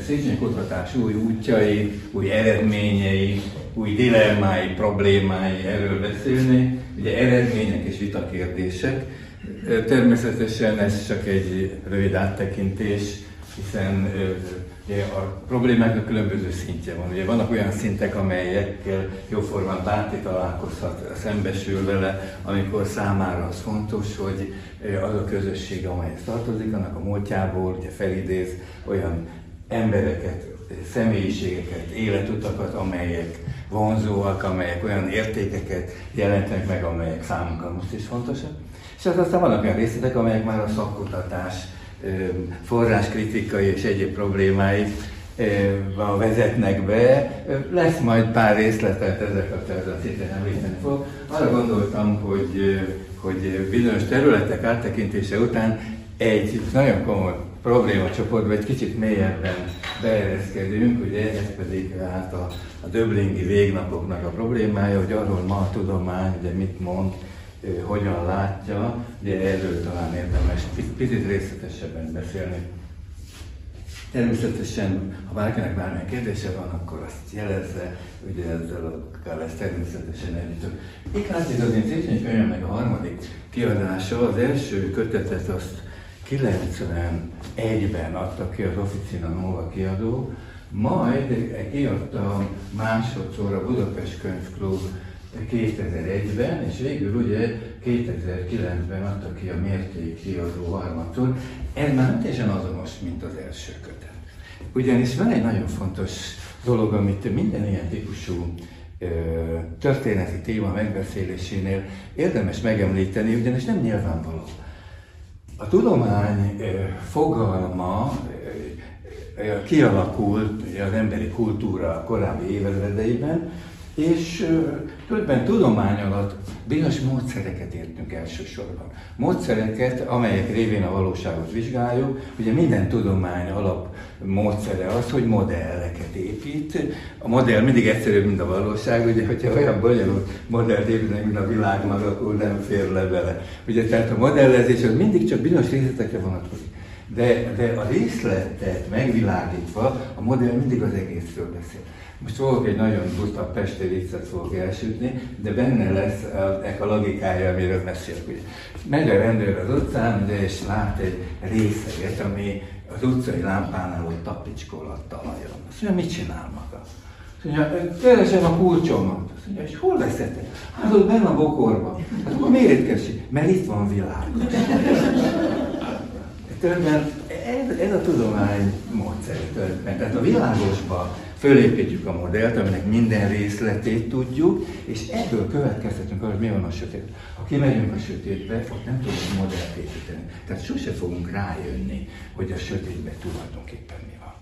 Széchenyi kutatás új útjai, új eredményei, új dilemmái, problémái, erről beszélni. Ugye eredmények és vitakérdések. Természetesen ez csak egy rövid áttekintés, hiszen a problémáknak különböző szintje van. Ugye vannak olyan szintek, amelyekkel jóformán bárki találkozhat, szembesül vele, amikor számára az fontos, hogy az a közösség, amelyhez tartozik, annak a múltjából ugye felidéz olyan embereket, személyiségeket, életutakat, amelyek vonzóak, amelyek olyan értékeket jelentenek meg, amelyek számunkra most is fontosak. És az aztán vannak olyan részletek, amelyek már a szakkutatás, forráskritikai és egyéb problémái vezetnek be. Lesz majd pár részletet ezek a területet említeni fog. Arra gondoltam, hogy, hogy bizonyos területek áttekintése után egy nagyon komoly problémacsoportba egy kicsit mélyebben beereszkedünk, ugye ez pedig hát a, a döblingi végnapoknak a problémája, hogy arról ma a tudomány ugye mit mond, hogyan látja, ugye erről talán érdemes picit részletesebben beszélni. Természetesen, ha bárkinek bármilyen kérdése van, akkor azt jelezze, ugye ezzel a lesz természetesen együtt. Az én Széchenyi könyvemnek a harmadik kiadása, az első kötetet azt 91-ben adta ki az Officina Nova kiadó, majd kiadta másodszor a Budapest Könyvklub 2001-ben, és végül ugye 2009-ben adta ki a Mérték kiadó harmadszor. Ez már nem teljesen azonos, mint az első kötet. Ugyanis van egy nagyon fontos dolog, amit minden ilyen típusú történeti téma megbeszélésénél érdemes megemlíteni, ugyanis nem nyilvánvaló. A tudomány fogalma kialakult az emberi kultúra korábbi évezredeiben, és tulajdonképpen tudomány alatt bizonyos módszereket értünk elsősorban. Módszereket, amelyek révén a valóságot vizsgáljuk. Ugye minden tudomány alap módszere az, hogy modelleket épít. A modell mindig egyszerűbb, mint a valóság. Ugye, hogyha olyan bonyolult modellt építenek, mint a világ maga, akkor nem fér le vele. Ugye, tehát a modellezés az mindig csak bizonyos részletekre vonatkozik. De, de a részletet megvilágítva, a modell mindig az egészről beszél. Most fogok egy nagyon buta pesti viccet fogok elsütni, de benne lesz a, a logikája, amiről beszélek. Ugye. Megy a rendőr az utcán, de és lát egy részeget, ami az utcai lámpánál ott tapicskol a talajon. Azt mondja, mit csinál maga? Azt mondja, keresem a kulcsomat. Azt mondja, és hol veszetted? Hát ott benne a bokorban. Hát akkor miért keresi? Mert itt van világ. Többen ez, ez a tudomány módszer többen. Tehát a világosban fölépítjük a modellt, aminek minden részletét tudjuk, és ebből következtetünk arra, hogy mi van a sötét. Ha kimegyünk a sötétbe, ott nem tudunk modellt építeni. Tehát sose fogunk rájönni, hogy a sötétbe tulajdonképpen mi van.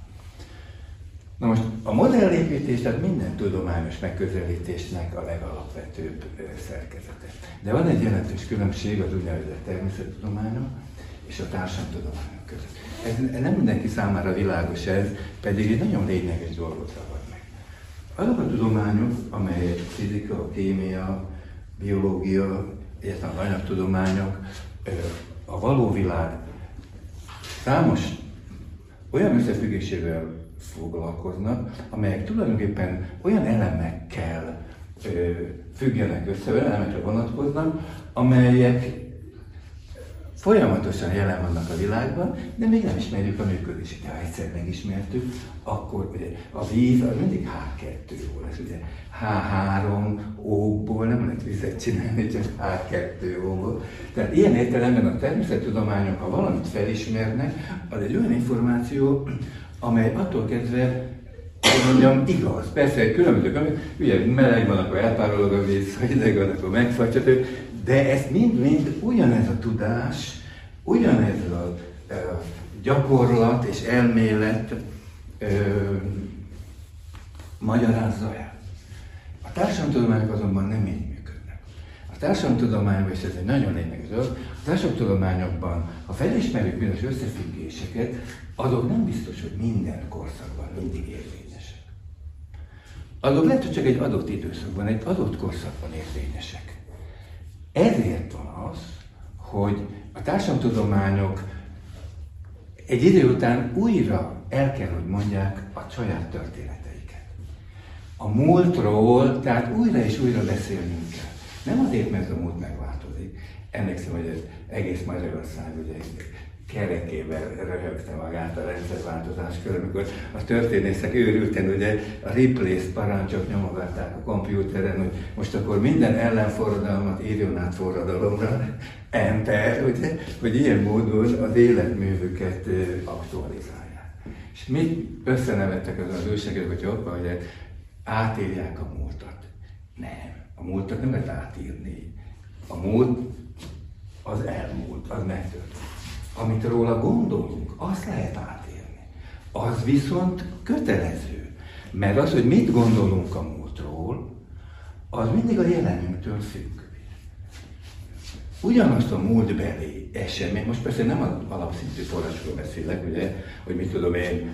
Na most a modellépítés, tehát minden tudományos megközelítésnek a legalapvetőbb szerkezete. De van egy jelentős különbség az úgynevezett természettudományok és a társadalomtudományok között. Ez nem mindenki számára világos ez, pedig egy nagyon lényeges dolgot ragad meg. Azok a tudományok, amelyek fizika, kémia, biológia, egyáltalán anyagtudományok, a való világ számos olyan összefüggésével foglalkoznak, amelyek tulajdonképpen olyan elemekkel függenek össze, olyan elemekre vonatkoznak, amelyek folyamatosan jelen vannak a világban, de még nem ismerjük a működését. Ha egyszer megismertük, akkor ugye a víz az mindig H2-ból lesz, ugye H3 óból nem lehet vizet csinálni, csak H2-óból. Tehát ilyen értelemben a természettudományok, ha valamit felismernek, az egy olyan információ, amely attól kezdve hogy mondjam, igaz. Persze, különböző, amik, ugye meleg van, akkor elpárolog a víz, ha hideg van, akkor megfagy, de ez mind-mind ugyanez a tudás, ugyanez a, a gyakorlat és elmélet ö, magyarázza el. A társadalomtudományok azonban nem így működnek. A társadalomtudományokban, és ez egy nagyon lényeges dolog, a társadalomtudományokban, ha felismerjük bizonyos összefüggéseket, azok nem biztos, hogy minden korszakban mindig érvényesek. Azok lehet, hogy csak egy adott időszakban, egy adott korszakban érvényesek. Ezért van az, hogy a társadalomtudományok egy idő után újra el kell, hogy mondják a saját történeteiket. A múltról, tehát újra és újra beszélnünk kell. Nem azért, mert a múlt megváltozik. Emlékszem, hogy ez egész Magyarország ugye kerekével röhögte magát a rendszerváltozás körül, amikor a történészek őrülten ugye a replace parancsok nyomogatták a kompjúteren, hogy most akkor minden ellenforradalmat írjon át forradalomra, enter, ugye, hogy ilyen módon az életművüket aktualizálják. És mit összenevettek az az újságok, hogy hoppa, hogy átírják a múltat. Nem, a múltat nem lehet átírni. A múlt az elmúlt, az megtörtént amit róla gondolunk, azt lehet átélni. Az viszont kötelező. Mert az, hogy mit gondolunk a múltról, az mindig a jelenünktől függ. Ugyanazt a múltbeli esemény, most persze nem az alapszintű forrásról beszélek, ugye, hogy mit tudom én,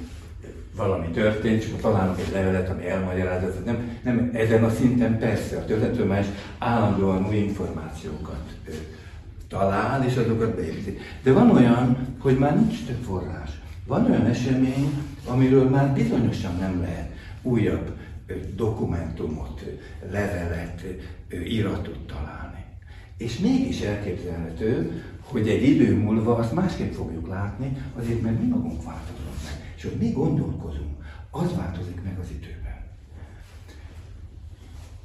valami történt, és akkor találunk egy levelet, ami elmagyarázza, nem, nem ezen a szinten persze, a történetudományos állandóan új információkat talál, és azokat beépíti. De van olyan, hogy már nincs több forrás. Van olyan esemény, amiről már bizonyosan nem lehet újabb dokumentumot, levelet, iratot találni. És mégis elképzelhető, hogy egy idő múlva azt másképp fogjuk látni, azért mert mi magunk változunk meg. És hogy mi gondolkozunk, az változik meg az idő.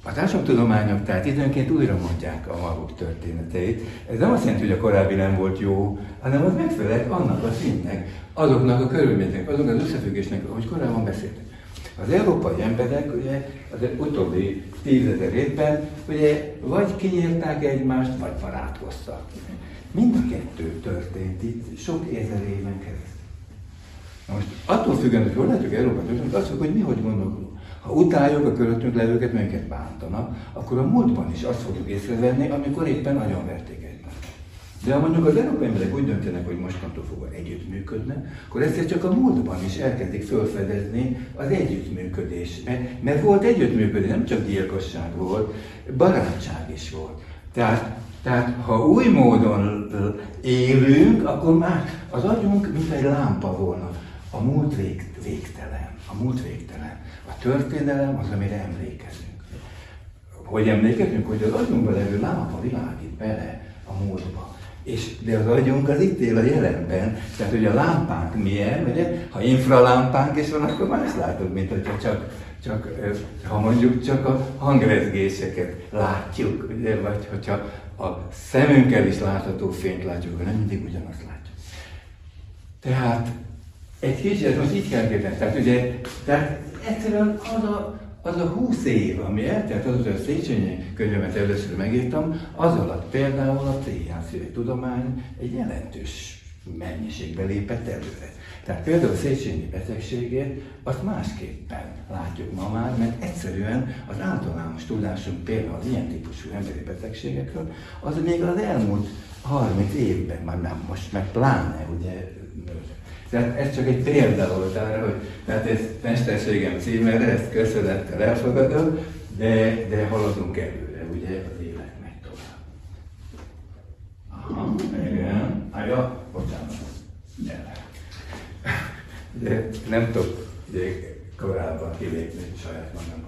A társadalomtudományok tehát időnként újra mondják a maguk történeteit. Ez nem azt jelenti, hogy a korábbi nem volt jó, hanem az megfelel annak a szintnek, azoknak a körülményeknek, azoknak az összefüggésnek, ahogy korábban beszéltem. Az európai emberek ugye az utóbbi tízezer évben ugye vagy kinyírták egymást, vagy barátkoztak. Mind a kettő történt itt sok ezer éven keresztül. most attól függően, hogy hol látjuk Európát, azt mondjuk, hogy mi hogy gondolkodunk. Ha utáljuk a körülöttünk levőket, minket bántanak, akkor a múltban is azt fogjuk észrevenni, amikor éppen nagyon verték egymást. De ha mondjuk az európai emberek úgy döntenek, hogy mostantól fogva együttműködnek, akkor ezt csak a múltban is elkezdik felfedezni az együttműködés. Mert, mert volt együttműködés, nem csak gyilkosság volt, barátság is volt. Tehát, tehát ha új módon élünk, akkor már az agyunk, mint egy lámpa volna. A múlt vég, végtelen. A múlt végtelen. A történelem az, amire emlékezünk. Hogy emlékezünk, hogy az agyunkban levő lámpa világít bele a múltba. És, de az agyunk az itt él a jelenben, tehát hogy a lámpánk milyen, ugye? Ha infralámpánk is van, akkor más látod, mint hogyha csak, csak, ha mondjuk csak a hangrezgéseket látjuk, ugye? vagy hogyha a szemünkkel is látható fényt látjuk, nem mindig ugyanazt látjuk. Tehát egy kicsit, most így kell képzelni, tehát ugye, tehát egyszerűen az a, az a 20 év, ami eltelt az, a Széchenyi könyvemet először megírtam, az alatt például a pszichiátriai tudomány egy jelentős mennyiségbe lépett előre. Tehát például a Széchenyi betegségét azt másképpen látjuk ma már, mert egyszerűen az általános tudásunk például az ilyen típusú emberi betegségekről, az még az elmúlt 30 évben, már nem most, meg pláne ugye tehát ez csak egy példa volt arra, hogy tehát ez mesterségem címere, ezt köszönettel elfogadom, de, de haladunk előre, ugye az élet megy tovább. Aha, igen. Ah, ja, bocsánat. De, de nem tudok ugye, korábban kilépni saját magam.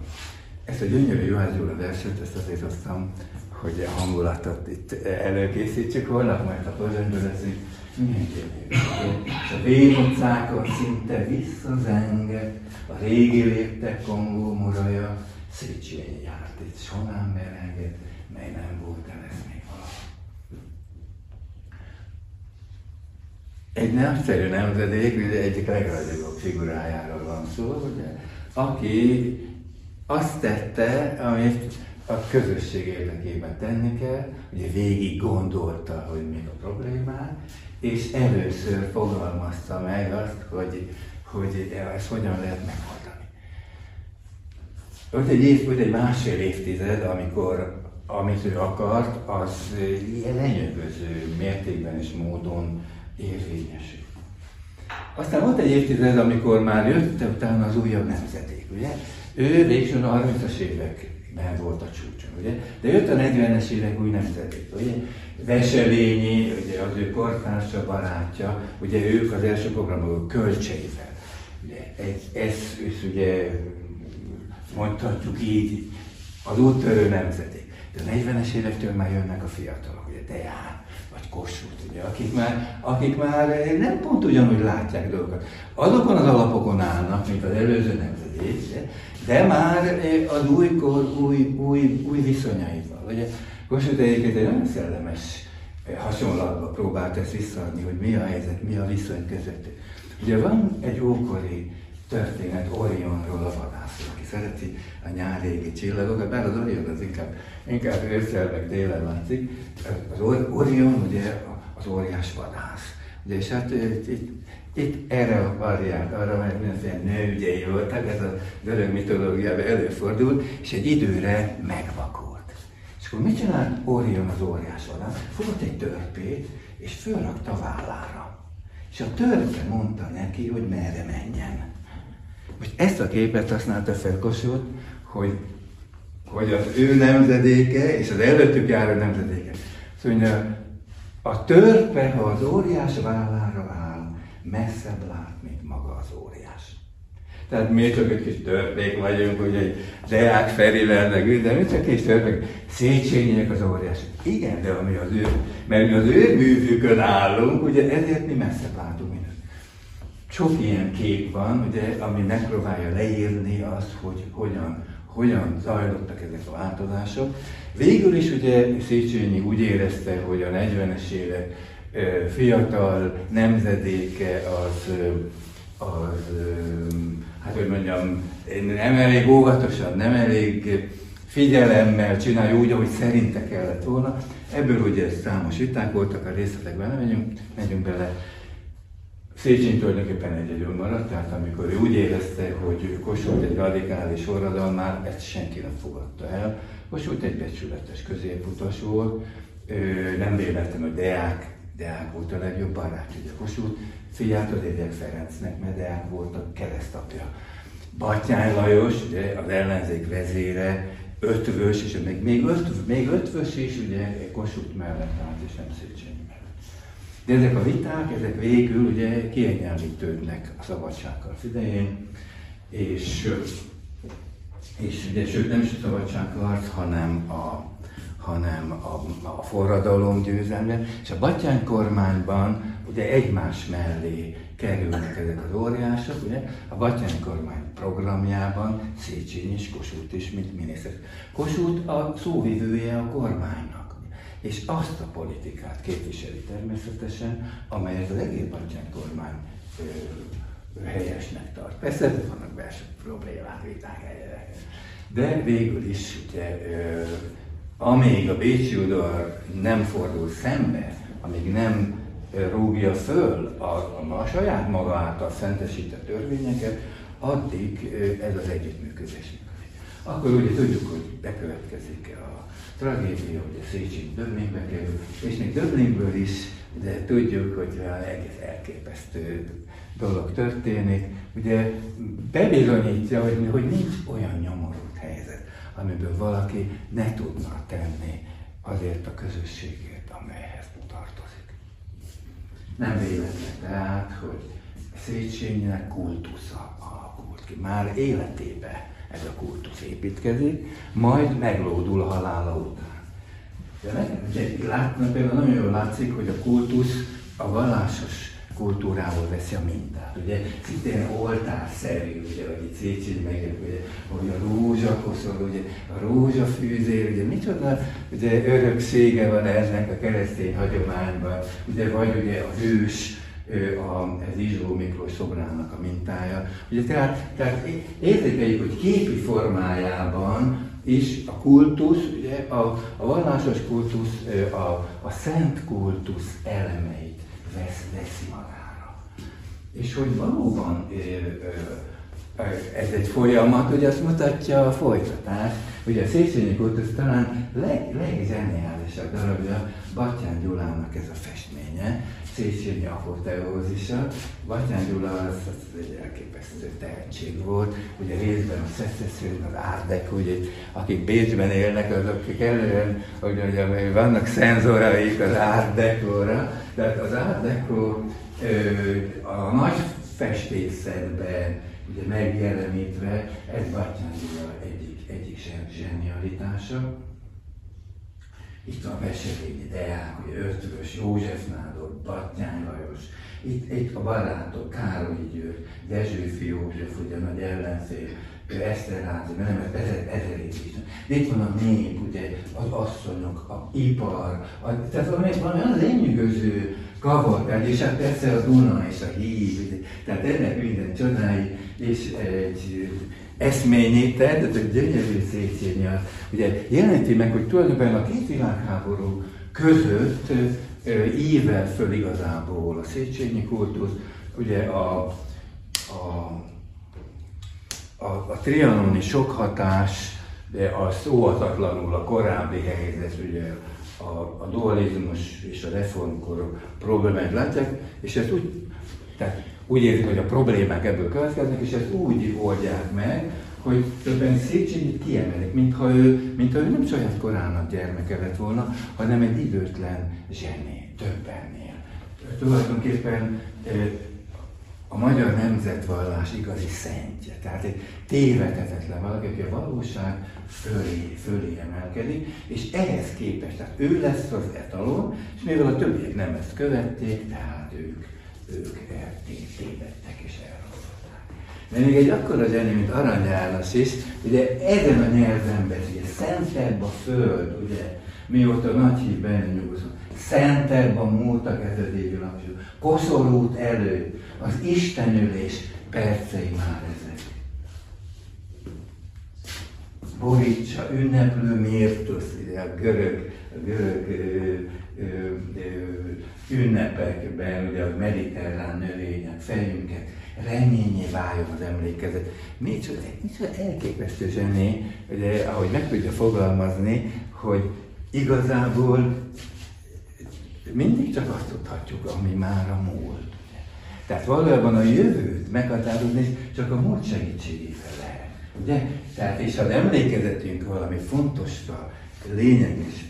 Ezt a gyönyörű Juhász Gyula verset, ezt azért hoztam, hogy a hangulatot itt előkészítsük, holnap majd a pozsonyből és a Vén utcákon szinte visszazenge, a régi léptek kongó muraja, Széchenyi járt itt sonán merenget, mely nem volt el ez még valaha. Egy nagyszerű nemzedék, ugye egyik legragyogóbb figurájáról van szó, ugye, aki azt tette, amit a közösség érdekében tenni kell, ugye végig gondolta, hogy mi a problémák, és először fogalmazta meg azt, hogy, hogy ezt hogyan lehet megoldani. Ott egy év, egy másfél évtized, amikor amit ő akart, az lenyűgöző mértékben és módon érvényesül. Aztán volt egy évtized, amikor már jött utána az újabb nemzedék, ugye? Ő végsőn a 30-as évek mert volt a csúcson, ugye? De jött a 40-es évek új nemzedék, ugye? Veselényi, ugye az ő kortársa, barátja, ugye ők az első programok kölcseivel. Ugye, ez, ez, ugye mondhatjuk így, az úttörő nemzedék. De a 40-es évektől már jönnek a fiatalok, ugye Deán, vagy Kossuth, ugye, akik már, akik már nem pont ugyanúgy látják dolgokat. Azokon az alapokon állnak, mint az előző nemzedék, de már az újkor új, új, új viszonyaival. Ugye Kossuth egyébként egy nagyon szellemes hasonlatba próbált ezt visszaadni, hogy mi a helyzet, mi a viszony között. Ugye van egy ókori történet Orionról a vadászról, aki szereti a nyári égi csillagokat, bár az Orion az inkább, inkább ősszel meg délen látszik. Az Orion ugye az óriás vadász. Ugye, és hát itt, itt erre a variált, arra, mert mindenféle nőügyei voltak, ez a görög mitológiában előfordul, és egy időre megvakult. Akkor mit csinált Orion az óriás vadász? Fogott egy törpét, és fölrakta a vállára. És a törpe mondta neki, hogy merre menjen. Most ezt a képet használta fel Kossuth, hogy, hogy az ő nemzedéke és az előttük járó nemzedéke. Szóval a törpe, ha az óriás vállára áll, messzebb lát, mint maga az óriás. Tehát mi csak egy kis törpék vagyunk, hogy egy Deák Ferivel, meg de mi csak kis törpék, Széchenyiek az óriás. Igen, de ami az ő, mert mi az ő művükön állunk, ugye ezért mi messzebb látunk sok ilyen kép van, ugye, ami megpróbálja leírni azt, hogy hogyan, hogyan zajlottak ezek a változások. Végül is ugye Széchenyi úgy érezte, hogy a 40-es évek fiatal nemzedéke az, az hát hogy mondjam, nem elég óvatosan, nem elég figyelemmel csinálja úgy, ahogy szerinte kellett volna. Ebből ugye számos viták voltak, a részletekben nem megyünk, megyünk bele. Széchenyi tulajdonképpen egyedül maradt, tehát amikor ő úgy érezte, hogy Kossuth egy radikális forradalmár, ezt senki nem fogadta el. Kossuth egy becsületes középutas volt, nem véletlenül, hogy Deák, Deák volt a legjobb barát, ugye Kossuth fiát az Ferencnek, mert Deák volt a keresztapja. Batyány Lajos, ugye, az ellenzék vezére, ötvös, és még, még, ötvös, még ötvös is, ugye Kossuth mellett állt, és nem Széchenyi. De ezek a viták, ezek végül ugye kiegyenlítődnek a szabadságkal idején, és, és ugye sőt nem is a szabadságharc, hanem a, hanem a, a forradalom győzelme, és a Batyány kormányban ugye egymás mellé kerülnek ezek az óriások, ugye? A Batyány kormány programjában Széchenyi és Kossuth is, mint miniszter. Kossuth a szóvivője a kormánynak és azt a politikát képviseli természetesen, amelyet az egész Batyán kormány ö, helyesnek tart. Persze vannak belső problémák, viták helyek. De végül is, ugye, ö, amíg a Bécsi udvar nem fordul szembe, amíg nem rúgja föl a, a, saját maga által szentesített törvényeket, addig ez az együttműködés. Akkor ugye tudjuk, hogy bekövetkezik a tragédia, hogy a Széchenyi Döblingbe kerül, és még Döblingből is, de tudjuk, hogy egész elképesztő dolog történik. Ugye bebizonyítja, hogy, hogy nincs olyan nyomorult helyzet, amiből valaki ne tudna tenni azért a tartozik. Nem véletlen tehát, hogy Széchenyinek kultusza alakult ki, már életébe ez a kultusz építkezik, majd meglódul a halála után. De ugye, látnak, például nagyon jól látszik, hogy a kultusz a vallásos kultúrából veszi a mintát. Ugye szintén oltárszerű, ugye, vagy itt Széchenyi meg, ugye, hogy a rózsakoszor, ugye, a rózsafűzér, ugye micsoda ugye, öröksége van ennek a keresztény hagyományban, ugye, vagy ugye az ős a, ez Izsó Miklós szobrának a mintája. Ugye tehát, tehát érzékeljük, hogy képi formájában is a kultusz, ugye a, a vallásos kultusz, a, a szent kultusz elemeit vesz, veszi magára. És hogy valóban ez egy folyamat, hogy azt mutatja a folytatás. Ugye a Széchenyi kultusz talán leg, legzseniálisabb darabja Batyán Gyulának ez a festménye, Széchenyi apoteózisa. Batyán Gyula az, az egy elképesztő tehetség volt, ugye részben a szecesszió, az árdek, ugye, akik Bécsben élnek, azok kellően, hogy mondjam, vannak szenzoraik az árdekóra, tehát az árdekó a nagy festészetben, ugye megjelenítve, ez Batyán Gyula egyik, egyik zsenialitása. Itt a Veselényi Deák, ugye Ötvös, József Nádor, Battyány Lajos, itt, itt a barátok, Károly György, Dezsőfi József, ugye nagy ellenzék, Eszterházi, mert nem ezer, ezer is. De itt van a nép, ugye, az asszonyok, a ipar, a, tehát valami, valami az lenyűgöző kavalkád, és hát persze a Duna és a hív, tehát ennek minden csodái, és egy eszményét, tehát egy gyönyörű Széchenyi ugye jelenti meg, hogy tulajdonképpen a két világháború között ível föl igazából a Széchenyi kultusz, ugye a, a, a, a trianoni sok hatás, de az óhatatlanul a korábbi helyzet, ugye a, a dualizmus és a reformkor problémát látják, és ezt úgy, tehát úgy érzik, hogy a problémák ebből következnek, és ezt úgy oldják meg, hogy többen Széchenyit kiemelik, mintha ő, mintha ő nem saját korának gyermeke lett volna, hanem egy időtlen zseni, többennél. Tulajdonképpen a magyar nemzetvallás igazi szentje, tehát egy tévedhetetlen valaki, aki a valóság fölé, fölé emelkedik, és ehhez képest, tehát ő lesz az etalon, és mivel a többiek nem ezt követték, tehát ők, ők tévedtek és elrontották. De még egy akkora zseni, mint Arany János is, ugye ezen a nyelven beszél, szentebb a föld, ugye, mióta nagy hív nyugodjon, szentebb a múltak ezredévű napjú, koszorút elő, az Istenülés percei már ezek. Borítsa, ünneplő mértusz, ide a görög, a görög ünnepekben, ugye a mediterrán növények, fejünket, reményé váljon az emlékezet. Micsoda, micsoda elképesztő zsené, ugye, ahogy meg tudja fogalmazni, hogy igazából mindig csak azt tudhatjuk, ami már a múlt. Tehát valójában a jövőt meghatározni csak a múlt segítségével lehet. Ugye? Tehát és ha emlékezetünk valami fontosra, lényeges,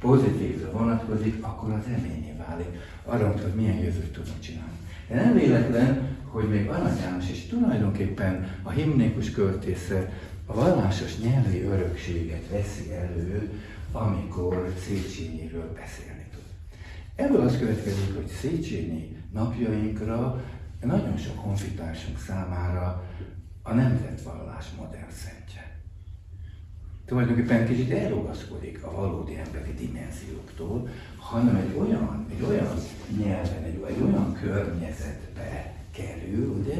pozitívra vonatkozik, akkor az reményé válik. Arra, hogy milyen jövőt tudunk csinálni. De nem véletlen, hogy még Arany János is tulajdonképpen a himnikus költészet a vallásos nyelvi örökséget veszi elő, amikor Széchenyiről beszélni tud. Ebből az következik, hogy Széchenyi napjainkra nagyon sok honfitársunk számára a nemzetvallás modern szentje. Tulajdonképpen kicsit elrugaszkodik a valódi emberi dimenzióktól, hanem egy olyan, egy olyan nyelven, egy, egy olyan környezetbe kerül, ugye,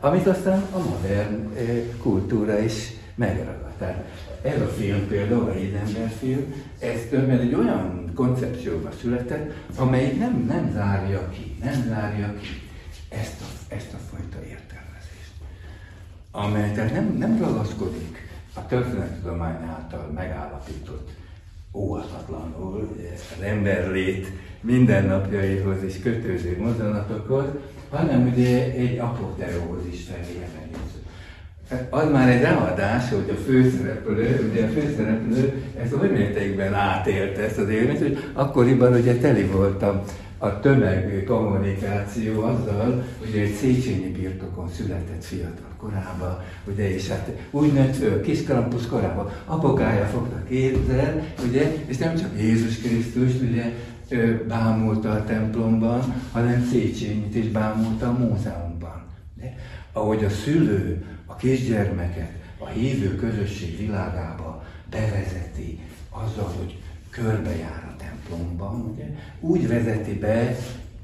amit aztán a modern eh, kultúra is megragad. Tehát ez a film például, a Hédenber film, ez többen egy olyan koncepcióba született, amely nem, nem zárja ki, nem zárja ki ezt a, ezt a fajta értelmezést. Amely tehát nem, nem ragaszkodik a történettudomány által megállapított óhatatlanul az emberlét mindennapjaihoz és kötődő mozzanatokhoz, hanem ugye egy apoteózis felé emeljük az már egy ráadás, hogy a főszereplő, ugye a főszereplő ezt oly mértékben átélte ezt az élményt, hogy akkoriban ugye teli volt a, a tömeg kommunikáció azzal, hogy egy Széchenyi birtokon született fiatal korában, ugye, és hát úgy nőtt föl, kis krampusz korában, apokája fogta kézzel, ugye, és nem csak Jézus Krisztus, ugye, bámulta a templomban, hanem Széchenyit is bámulta a múzeumban. De, ahogy a szülő a kisgyermeket a hívő közösség világába bevezeti azzal, hogy körbejár a templomban, ugye? úgy vezeti be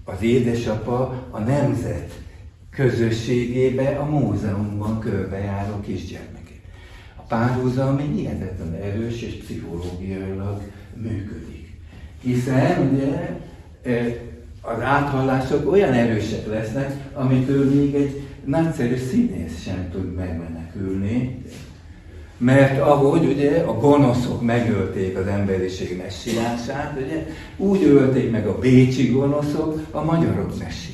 az édesapa a nemzet közösségébe a múzeumban körbejáró kisgyermekét. A párhuzam még hihetetlen erős és pszichológiailag működik. Hiszen ugye az áthallások olyan erősek lesznek, amitől még egy nagyszerű színész sem tud megmenekülni, Mert ahogy ugye a gonoszok megölték az emberiség messiását, ugye, úgy ölték meg a bécsi gonoszok a magyarok messiását.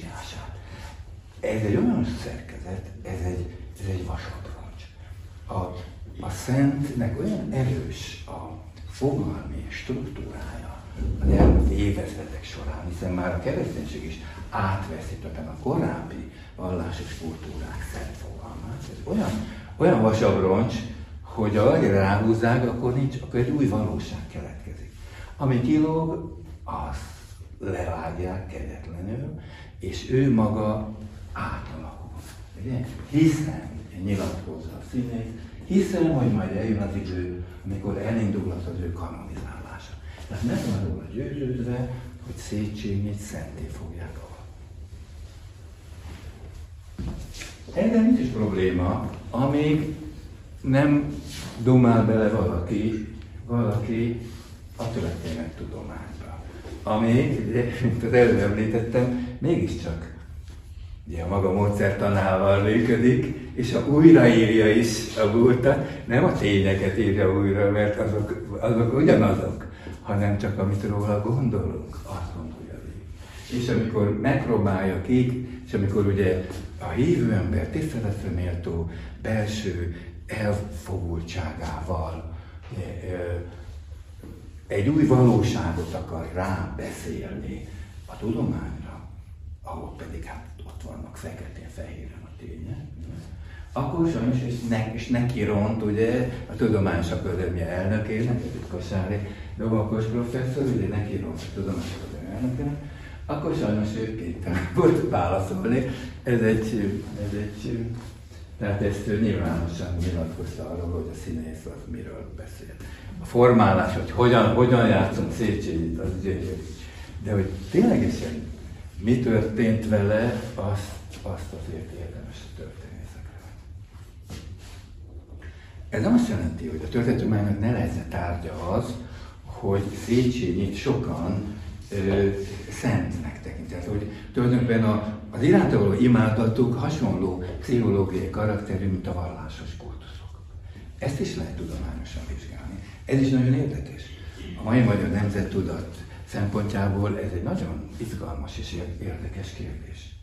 Ez egy olyan szerkezet, ez egy, ez egy vasodroncs. A, a szentnek olyan erős a fogalmi struktúrája az elmúlt évezredek során, hiszen már a kereszténység is átveszi a korábbi vallásos kultúrák szent fogalmát. Ez olyan, olyan vasabroncs, hogy ha annyira ráhúzzák, akkor nincs, akkor egy új valóság keletkezik. Ami kilóg, az levágják kegyetlenül, és ő maga átalakul. Ugye? Hiszen, nyilatkozza a színét, hiszem, hogy majd eljön az idő, amikor elindulhat az ő kanonizálása. Tehát meg van róla győződve, hogy Széchenyi szenté fogják avatni. Ezzel nincs is probléma, amíg nem domál bele valaki, valaki a tudományba. Ami, mint az előbb említettem, mégiscsak ugye a maga módszertanával működik, és a újraírja is a múltat, nem a tényeket írja újra, mert azok, azok ugyanazok, hanem csak amit róla gondolunk, azt gondolja És amikor megpróbálja ki, és amikor ugye a hívő ember tiszteletre méltó belső elfogultságával egy új valóságot akar rá beszélni a tudományra, ahol pedig hát ott vannak feketén-fehéren a tények, akkor sajnos, és, ne, és neki ront ugye a Tudományos Akadémia elnökének, ez Kasári Lovakos professzor, ugye neki ront a Tudományos Akadémia elnökének, akkor sajnos ő képtelen volt válaszolni. Ez egy, ez egy tehát ezt ő nyilvánosan nyilatkozta arról, hogy a színész az miről beszél. A formálás, hogy hogyan, hogyan játszom Széchenyit, az gyönyörű. De hogy ténylegesen mi történt vele, azt, azt azért érdemes történészekre. Ez nem azt jelenti, hogy a történetudománynak ne lenne tárgya az, hogy Széchenyi sokan ö, szentnek tekintett, hogy tulajdonképpen a, az iránta való imádatuk hasonló pszichológiai karakterű, mint a vallásos kultuszok. Ezt is lehet tudományosan vizsgálni. Ez is nagyon érdekes. A mai magyar nemzettudat szempontjából ez egy nagyon izgalmas és érdekes kérdés.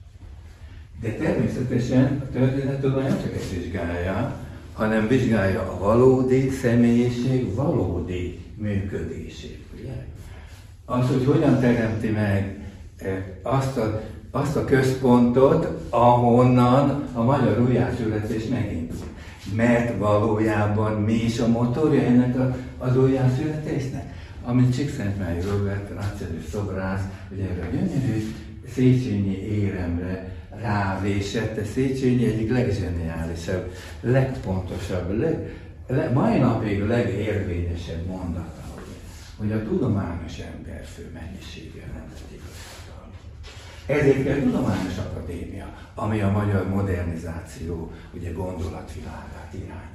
De természetesen a történettudomány nem csak ezt vizsgálja, hanem vizsgálja a valódi személyiség valódi működését. Ugye? Az, hogy hogyan teremti meg eh, azt a azt a központot, ahonnan a magyar újjászületés megindul. Mert valójában mi is a motorja ennek a, az újjászületésnek? Amit Csíkszentmályi Robert, nagyszerű szobrász, ugye erre gyönyörű Széchenyi éremre rávésette. Széchenyi egyik legzseniálisabb, legpontosabb, leg, le, mai napig legérvényesebb mondata, hogy a tudományos ember fő mennyisége nemzeti ezért kell Tudományos Akadémia, ami a magyar modernizáció ugye gondolatvilágát irányítja.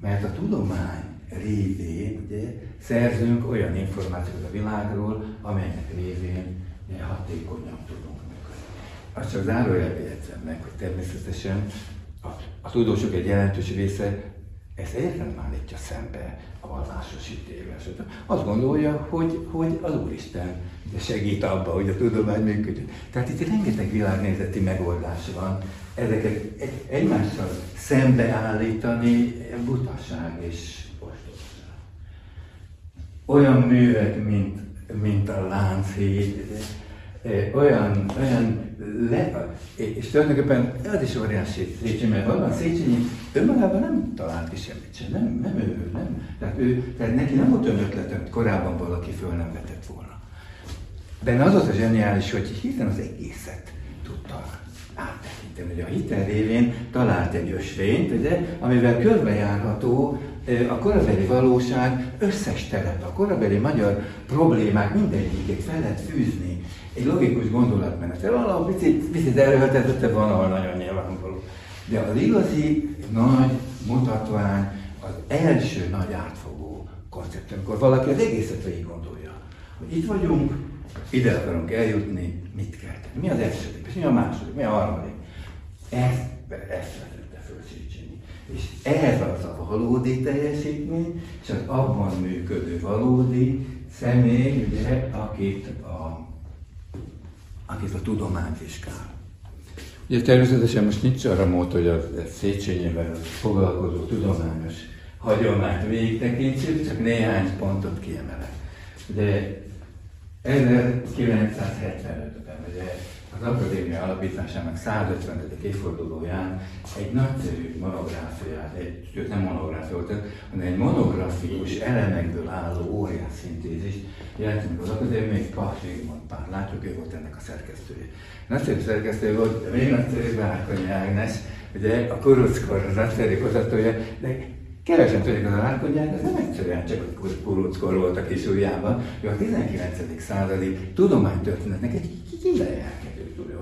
Mert a tudomány révén ugye, szerzünk olyan információt a világról, amelynek révén hatékonyan tudunk működni. Azt csak zárójelbe jegyzem meg, hogy természetesen a, a tudósok egy jelentős része ezt értem állítja szembe a vallásos ítéles. Azt gondolja, hogy, hogy az Úristen segít abba, hogy a tudomány működjön. Tehát itt rengeteg világnézeti megoldás van. Ezeket egymással szembeállítani butaság és ostobság. Olyan művek, mint, mint a Lánchíd, olyan, olyan le, és tulajdonképpen ez is óriási Széchenyi, mert valóban Széchenyi önmagában nem talált ki semmit sem, nem, nem ő, nem. Tehát, ő, tehát neki nem volt olyan ötlet, amit korábban valaki föl nem vetett volna. Benne az volt a zseniális, hogy hiszen az egészet tudta áttekinteni. Ugye a hitel révén talált egy ösvényt, ugye, amivel körbejárható a korabeli valóság összes terep, a korabeli magyar problémák mindegyikét fel lehet fűzni egy logikus gondolatmenet. Valahol picit, picit erőltetette van, ahol nagyon nyilvánvaló. De az igazi nagy mutatvány, az első nagy átfogó koncept, amikor valaki az egészet végig gondolja, hogy itt vagyunk, ide akarunk eljutni, mit kell tenni. Mi az első lépés, mi a második, mi a harmadik. Ezt, ezt vetette föl Széchenyi. És ez az a valódi teljesítmény, és az abban működő valódi személy, ugye, akit a, akit a tudomány vizsgál. Ugye természetesen most nincs arra mód, hogy a Széchenyivel foglalkozó tudományos hagyományt végigtekintsük, csak néhány pontot kiemelek. Ugye 1975-ben, ugye az Akadémia alapításának 150. évfordulóján egy nagyszerű monográfiát, egy, sőt nem monográfia volt, hanem egy monografikus elemekből álló óriás szintézist jelent meg az Akadémia, még Pach Zsigmond Pál, látjuk, ő volt ennek a szerkesztője. Nagyszerű szerkesztő volt, de még nagyszerű Várkonyi Ágnes, ugye a Kuruckor az nagyszerű kutatója, de Kevesen tudják az a látkonyák, ez nem egyszerűen csak a kuruckor volt a kis ujjában, ő a 19. századi tudománytörténetnek egy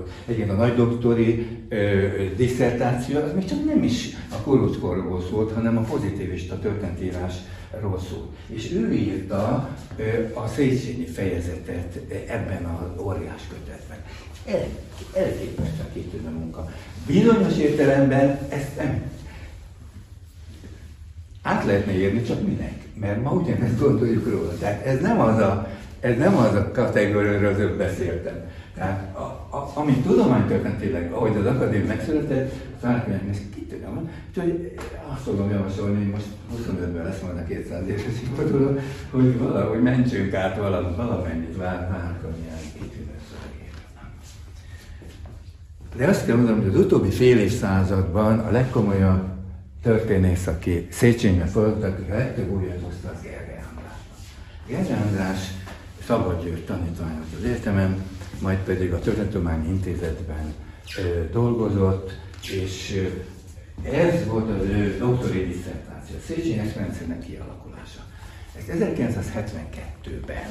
ideje Egyébként a nagy doktori ö, diszertáció az még csak nem is a kuruckorról szólt, hanem a pozitivista történetírásról szólt. És ő írta ö, a Széchenyi fejezetet ebben az óriás kötetben. El, elképesztően kitűnő munka. Bizonyos értelemben ezt nem át lehetne érni, csak minek? Mert ma ugyanezt gondoljuk róla. Tehát ez nem az a, ez nem az a kategória, amiről beszéltem. Tehát a, a, ami tudománytörténetileg, ahogy az akadémia megszületett, a Árkonyáknak ezt kitudom. Úgyhogy azt tudom javasolni, hogy most 25-ben lesz majd a 200 éves évforduló, hogy valahogy mentsünk át valamennyit vár, Várkonyák kitűnő De azt kell mondanom, hogy az utóbbi fél évszázadban a legkomolyabb történész, aki Széchenyben fordult, a legtöbb újat hozta az Gergely András. Gergely András Szabadgyőr tanítványos az egyetemen, majd pedig a Történetudományi Intézetben dolgozott, és ez volt az ő doktori disszertáció, Széchenyi eszmerendszernek kialakulása. Ezt 1972-ben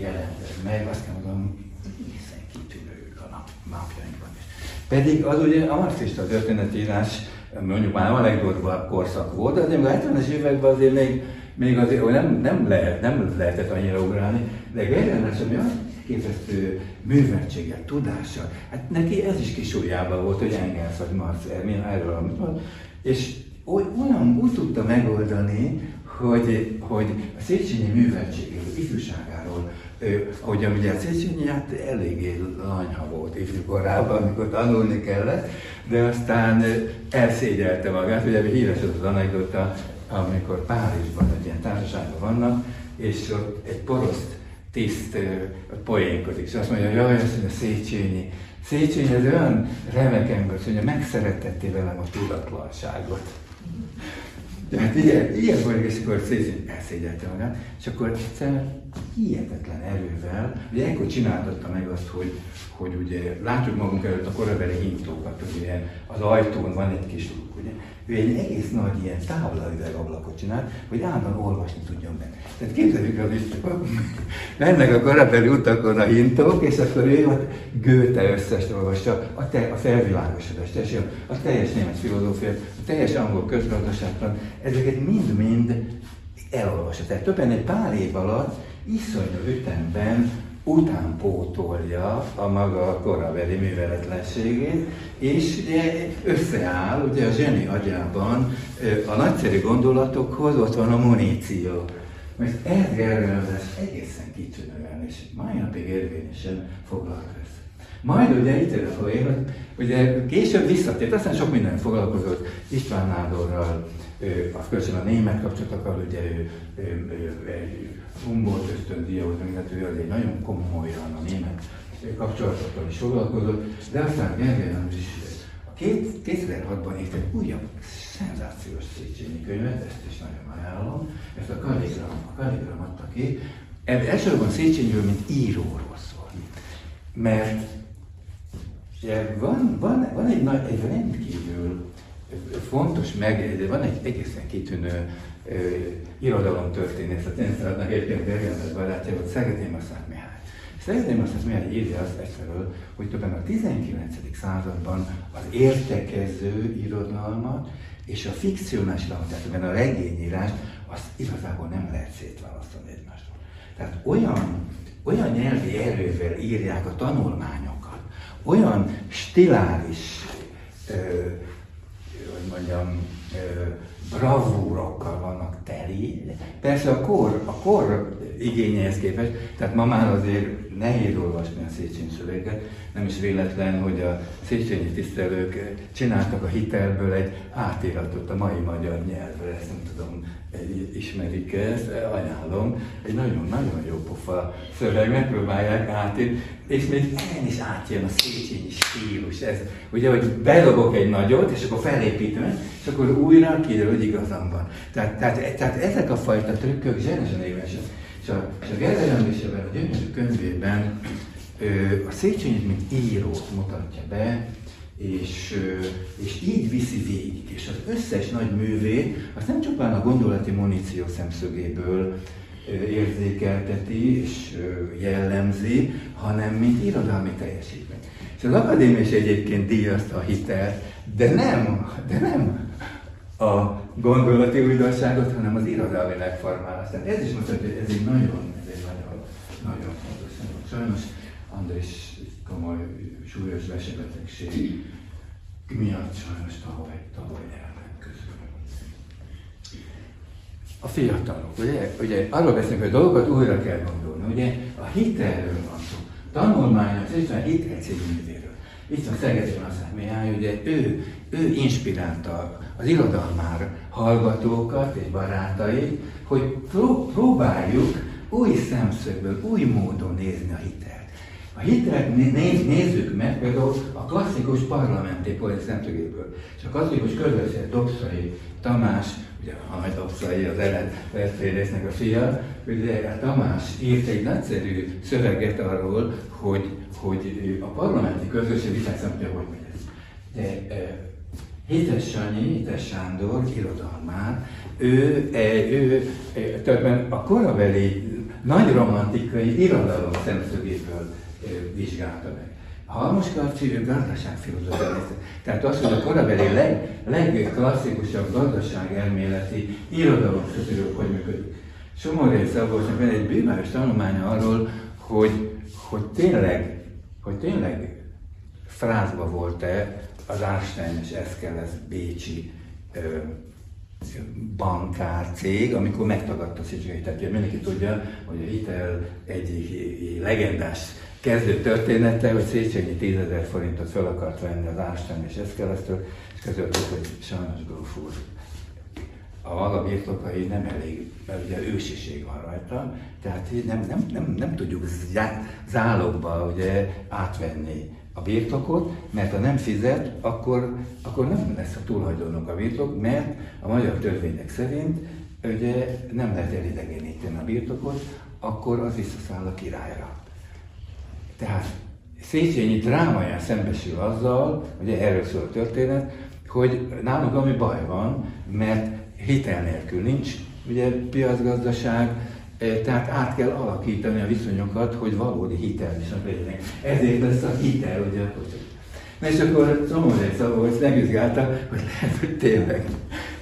jelent meg, azt kell mondom, egészen kitűnő a nap, napjainkban is. Pedig az ugye a marxista történetírás mondjuk már a legdurvább korszak volt, de azért a 70-es években azért még, még azért nem, nem, lehet, nem lehetett annyira ugrálni, de Gerlánás, ami azt képesztő műveltséggel, tudással, hát neki ez is kis volt, hogy Engels vagy Marx erről, amit mond, és olyan úgy tudta megoldani, hogy, hogy a Széchenyi műveltségéről, ifjúságáról, ahogy ugye a Széchenyi hát eléggé lanyha volt ifjúkorában, amikor tanulni kellett, de aztán elszégyelte magát, ugye híres az az anekdota, amikor Párizsban egy ilyen társaságban vannak, és ott egy poroszt tiszt poénkodik, és azt mondja, hogy jaj, azt mondja, Széchenyi, Széchenyi ez olyan remek ember, hogy mondja, megszerettettél velem a tudatlanságot. Tehát ilyen, ilyen volt, és akkor Széchenyi elszégyelte magát, és akkor egyszerűen hihetetlen erővel, ugye ekkor csináltatta meg azt, hogy, hogy ugye látjuk magunk előtt a korabeli hintókat, ugye az ajtón van egy kis luk, ugye, ő egy egész nagy ilyen távolavileg ablakot csinált, hogy állandóan olvasni tudjon benne. Tehát képzeljük el, hogy mennek a korabeli utakon a hintók, és akkor ő ott Goethe összes olvassa, a, te, a felvilágosodást, a teljes német filozófiát, a teljes angol közgazdaságtan, ezeket mind-mind elolvassa. Tehát többen egy pár év alatt iszonyú ütemben utánpótolja a maga korabeli műveletlenségét, és összeáll, ugye a zseni agyában a nagyszerű gondolatokhoz ott van a muníció. Mert Edgar lesz egészen kitűnően, és mai napig érvényesen foglalkozik. Majd ugye itt a folyam, ugye később visszatért, aztán sok minden foglalkozott István Nádorral, a kölcsön a német kapcsolatokkal, ugye ő, ő, ő, ő Humboldt ösztöndíja volt, illetve ő egy nagyon komolyan a német kapcsolatokkal is foglalkozott, de aztán Gergely is a 2006-ban írt egy újabb szenzációs Széchenyi könyvet, ezt is nagyon ajánlom, ezt a Kalligram, a Kalligram adta ki. Elsősorban Széchenyről, mint íróról szól. Mert ugye, van, van, van egy, nagy, egy rendkívül fontos meg, van egy egészen kitűnő irodalomtörténész, a Tényszeradnak egyébként Bergendes barátja volt Szegedi Maszák Mihály. Szegedi Maszák Mihály írja azt egyfelől, hogy többen a 19. században az értekező irodalmat és a fikcionális irodalmat, tehát a regényírás, azt igazából nem lehet szétválasztani egymástól. Tehát olyan, olyan nyelvi erővel írják a tanulmányokat, olyan stiláris, ö, mondjam, bravúrokkal vannak teli. Persze a kor, a kor igényehez képest, tehát ma már azért nehéz olvasni a Széchenyi szöveget, nem is véletlen, hogy a Széchenyi tisztelők csináltak a hitelből egy átiratot a mai magyar nyelvre, ezt nem tudom, ismerik ezt, ajánlom. Egy nagyon-nagyon jó pofa szöveg, megpróbálják átírni, és még ennél is átjön a Széchenyi stílus. Ez, ugye, hogy bedobok egy nagyot, és akkor felépítem, és akkor újra kiderül, hogy igazam van. Tehát, tehát, tehát ezek a fajta trükkök zsenesen évesek. És a, és a gyönyörű könyvében a Széchenyi mint írót mutatja be, és, és így viszi végig. És az összes nagy művé, azt nem csupán a gondolati muníció szemszögéből érzékelteti és jellemzi, hanem mint irodalmi teljesítmény. És az akadémia is egyébként díjazta a hitel, de nem, de nem a gondolati újdonságot, hanem az irodalmi megformálást. Tehát ez is mutatja, hogy ez egy nagyon, ez egy nagyon, nagyon fontos Sajnos Andrés komoly, súlyos vesebetegség miatt sajnos tavaly, tavaly elment közül. A fiatalok, ugye, ugye arról beszélünk, hogy a dolgokat újra kell gondolni, ugye a hitelről van szó. Tanulmányok, és a hitel cíművéről. Itt van Szegedi Maszámiáj, ugye ő, ő inspirálta az irodalmár hallgatókat és barátait, hogy próbáljuk új szemszögből, új módon nézni a hitelt. A hitelt néz, nézzük meg például a klasszikus parlamenti poéz szemszögéből. És a klasszikus közösség Dobszai Tamás, ugye a nagy Dobszai az ered résznek a fia, ugye a Tamás írt egy nagyszerű szöveget arról, hogy, hogy a parlamenti közösség szempontjából hogy megy ez. De e, Hites Sanyi, Hites Sándor, irodalmár, ő, ő, ő a korabeli nagy romantikai irodalom szemszögéből vizsgálta meg. Halmos Karcsi, ő gazdaságfilozófia Tehát az, hogy a korabeli leg, legklasszikusabb gazdaságelméleti irodalom közül, hogy működik. Somoré Szabolcsnak van egy bűváros tanulmánya arról, hogy, hogy tényleg, hogy tényleg frázba volt-e az Einstein és Eszkeles Bécsi ö, bankárcég, amikor megtagadta a Széchenyi. Tehát mindenki tudja, hogy a hitel egyik legendás kezdő története, hogy Széchenyi 10 ezer forintot fel akart venni az Einstein és Eszkeresztől, és közöltük, hogy sajnos gróf úr, a maga birtokai nem elég, mert ugye ősiség van rajta, tehát nem, nem, nem, nem tudjuk zálogba ugye, átvenni a birtokot, mert ha nem fizet, akkor, akkor nem lesz a tulajdonok a birtok, mert a magyar törvények szerint ugye nem lehet elidegeníteni a birtokot, akkor az visszaszáll a királyra. Tehát Széchenyi drámaján szembesül azzal, ugye erről szól a történet, hogy nálunk ami baj van, mert hitel nélkül nincs, ugye piacgazdaság, tehát át kell alakítani a viszonyokat, hogy valódi hitel is legyenek. Ezért lesz a hitel, ugye. Na és akkor Szomoré Szabolcs megizgálta, hogy lehet, hogy tényleg.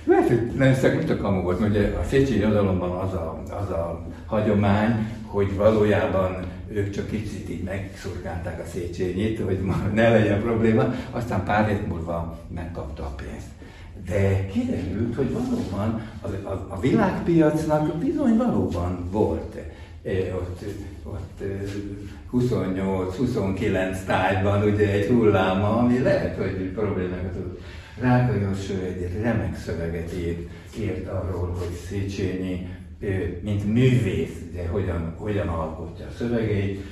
Lehet, hogy nem szakít a kamu volt, ugye a Széchenyi adalomban az a, az a hagyomány, hogy valójában ők csak kicsit így megszurkálták a Széchenyit, hogy ne legyen probléma, aztán pár hét múlva megkapta a pénzt. De kiderült, hogy valóban a, a, a világpiacnak bizony valóban volt e, ott, ott 28-29 tájban ugye egy hulláma, ami lehet, hogy problémákat tud. Rákai egy remek szöveget írt, írt arról, hogy Széchenyi mint művész, de hogyan, hogyan alkotja a szövegeit.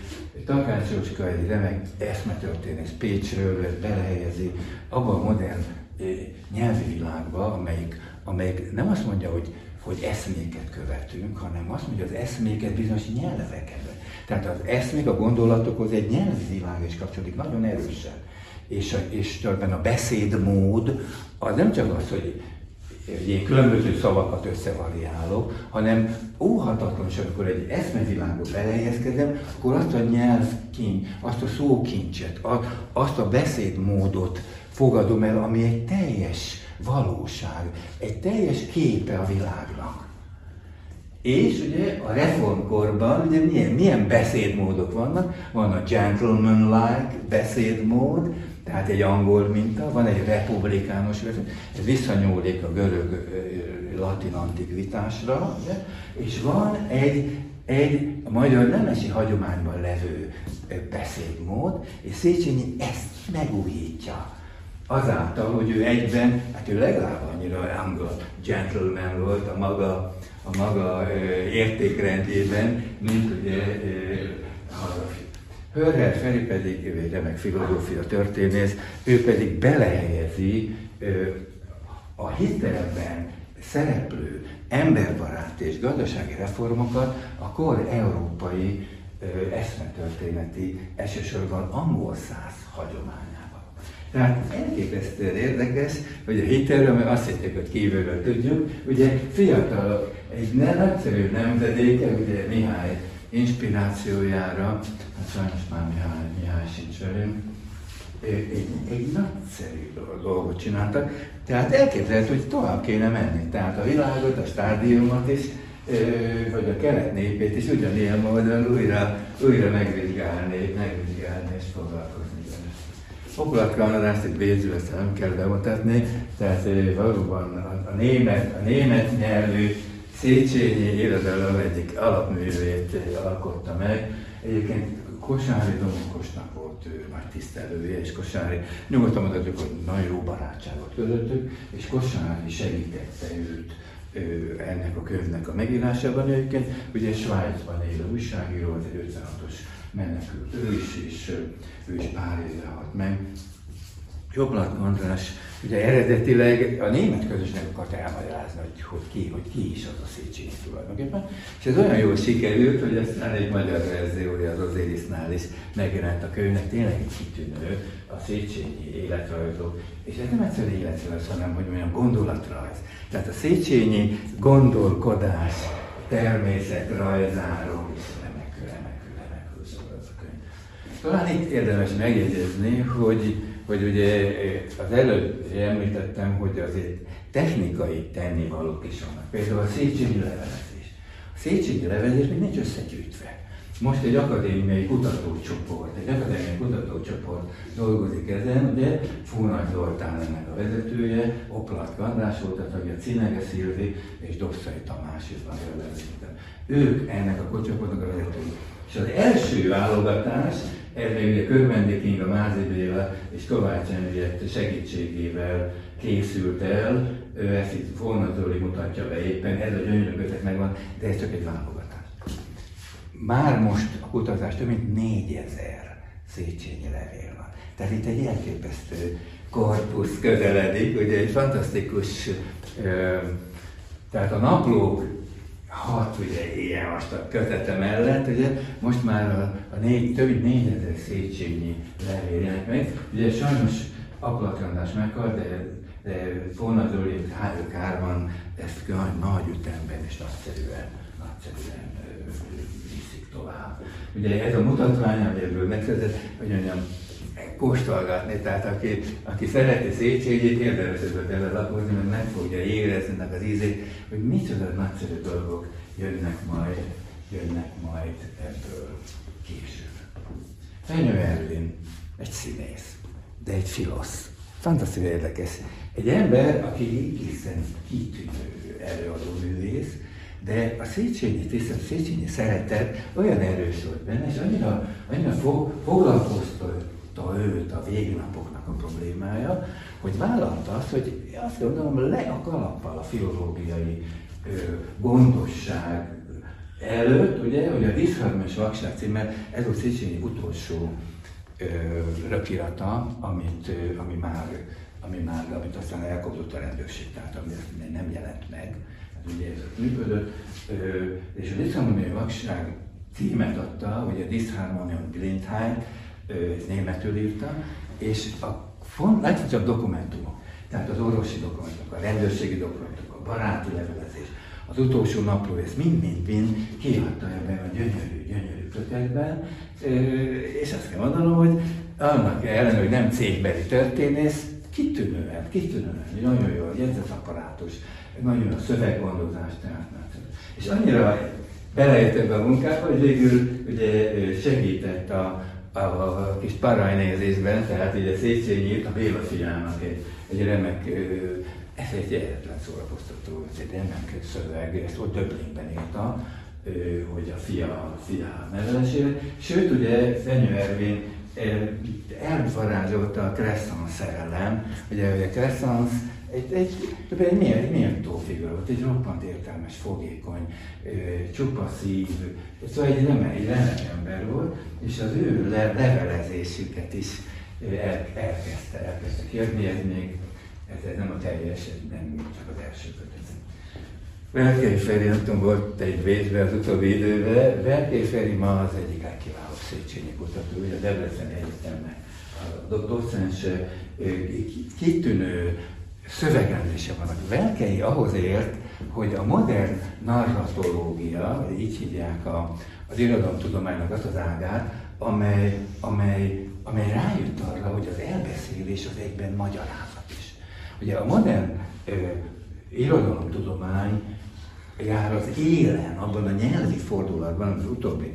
Takács Jócska egy remek eszmetörténész Pécsről belehelyezi abba a modern nyelvi világba, amelyik, amelyik nem azt mondja, hogy, hogy eszméket követünk, hanem azt mondja, hogy az eszméket bizonyos nyelveket. Tehát az eszmék a gondolatokhoz egy nyelvi világ is kapcsolódik nagyon erősen. És, és a beszédmód az nem csak az, hogy én különböző szavakat összevariálok, hanem óhatatlan, és amikor egy eszmevilágba belehelyezkedem, akkor azt a nyelvkincs, azt a szókincset, azt a beszédmódot fogadom el, ami egy teljes valóság, egy teljes képe a világnak. És ugye a reformkorban ugye milyen, milyen beszédmódok vannak? Van a gentleman-like beszédmód, tehát egy angol minta, van egy republikánus verseny, ez visszanyúlik a görög-latin antikvitásra, ugye? és van egy, egy a magyar nemesi hagyományban levő beszédmód, és Széchenyi ezt megújítja. Azáltal, hogy ő egyben, hát ő legalább annyira angol gentleman volt a maga, a maga értékrendjében, mint ugye hazafi. Hörhet Feri pedig, ő egy remek filozófia történész, ő pedig belehelyezi a hitelben szereplő emberbarát és gazdasági reformokat a kor európai eszmetörténeti, elsősorban angol száz hagyományába. Tehát elképesztően érdekes, hogy a hitelről, mert azt hitték, hogy kívülről tudjuk, ugye fiatal, egy nagyszerű nemzedéke, ugye Mihály inspirációjára, hát sajnos már Mihály, Mihály sincs velünk, egy, egy nagyszerű dolgot csináltak. Tehát elképzelhető, hogy tovább kéne menni. Tehát a világot, a stádiumot is, hogy a kelet népét is ugyanilyen módon újra, újra megvizsgálni, megvizsgálni és foglalkozni. Foglalt Kanadást itt Bézül, ezt nem kell bemutatni, tehát valóban a, a, német, a német nyelvű Széchenyi irodalom egyik alapművét alkotta meg. Egyébként Kosári Domokosnak volt ő nagy tisztelője, és Kosári nyugodtan mondhatjuk, hogy nagyon jó barátságot közöttük, és Kosári segítette őt ő, ennek a könyvnek a megírásában egyébként. Ugye Svájcban élő újságíró, az egy 56-os menekült ő is, és ő is pár éve halt meg. Jobblat András ugye eredetileg a német közösnek akart elmagyarázni, hogy, hogy, ki, hogy ki is az a Széchenyi tulajdonképpen. És ez olyan jól sikerült, hogy aztán egy magyar verziója az Ozirisnál is megjelent a könyvnek, tényleg egy kitűnő a Széchenyi életrajzok. És ez nem egyszerűen életrajz, hanem hogy olyan gondolatrajz. Tehát a Széchenyi gondolkodás természetrajzáról is remekül, remekül, remekül szól ez a könyv. Talán itt érdemes megjegyezni, hogy hogy ugye az előbb említettem, hogy azért technikai tennivalók is vannak. Például a Széchenyi levelezés. A Széchenyi levelezés még nincs összegyűjtve. Most egy akadémiai kutatócsoport, egy akadémiai kutatócsoport dolgozik ezen, ugye Fúnagy Zoltán ennek a vezetője, Oplat Kandrás volt a tagja, Cinege Szilvi és Dosszai Tamás is van Ők ennek a kocsoportnak a vezetői. És az első válogatás ez még ugye Körmendi King, a Mázi Béla és Kovács Henriett segítségével készült el, ezt itt Volna Zoli mutatja be éppen, ez a gyönyörű kötet megvan, de ez csak egy válogatás. Már most a kutatás több mint 4000 Széchenyi levél van. Tehát itt egy elképesztő korpusz közeledik, ugye egy fantasztikus, tehát a naplók hat ugye ilyen vastag kötete mellett, ugye most már a, a négy, több mint négyezer Széchenyi levél jelent meg. Ugye sajnos Aplatjandás meghalt, de, de Fóna Zoli, hárman ezt nagy, nagy ütemben és nagyszerűen, nagyszerűen viszik tovább. Ugye ez a mutatvány, amiről megszerzett, hogy mondjam, kóstolgatni, tehát aki, aki szereti Széchenyit, érdemes ezzel lakozni, mert meg fogja érezni az ízét, hogy micsoda nagyszerű dolgok jönnek majd, jönnek majd ebből később. Fenyő Ervin egy színész, de egy filosz. Fantasztikus érdekes. Egy ember, aki egészen kitűnő előadó művész, de a Széchenyi tisztelt, Széchenyi szeretet olyan erős volt benne, és annyira, annyira fog, foglalkoztatta őt a végnapoknak a problémája, hogy vállalta azt, hogy azt gondolom le a kalappal a filológiai gondosság előtt, ugye, hogy a Diszharmes Vakság címmel, ez a Széchenyi utolsó röpirata, amit, ami már, ami már, amit aztán elkapott a rendőrség, tehát ami nem jelent meg, hát ugye ez működött, és a Diszharmoniai Vakság címet adta, ugye Disharmonium Blindheit, németül írta, és a font, legfontosabb dokumentumok, tehát az orvosi dokumentumok, a rendőrségi dokumentumok, a baráti levelezés, az utolsó napról ezt mind-mind-mind kiadta ebben a gyönyörű, gyönyörű kötetben, és azt kell mondanom, hogy annak ellenőre, hogy nem cégbeli történész, kitűnően, kitűnően, nagyon jó jegyzetapparátus, nagyon jó szöveggondozás, tehát és annyira beleért ebbe a munkába, hogy végül ugye segített a, a, a kis parajnézésben, tehát így a Széchenyi a Béla fiának egy, egy remek, ez egy egyetlen szórakoztató, ez egy remek szöveg, ezt ott Döblinben írta, hogy a fia, a fia nevelésére. Sőt, ugye Fenyő Ervin elvarázsolta a Crescent szerelem, ugye a Crescent egy, egy, egy milyen, milyen figura volt, egy roppant értelmes, fogékony, csupa szív, szóval egy remek, egy remek ember volt, és az ő le, levelezésüket is el, elkezdte, elkezdte kérni, ez még ez nem a teljes, nem csak az első kötet. Verkei Feri, nem tudom, volt egy védve az utóbbi időben, Verkei Feri ma az egyik legkiválóbb Széchenyi kutató, a Debreceni Egyetemnek a docense, kitűnő szövegelése van. A Verkei ahhoz ért, hogy a modern narratológia, így hívják a, az irodalomtudománynak azt az ágát, amely, amely, amely rájött arra, hogy az elbeszélés az egyben magyarázat is. Ugye a modern ö, irodalomtudomány jár az élen, abban a nyelvi fordulatban, az utóbbi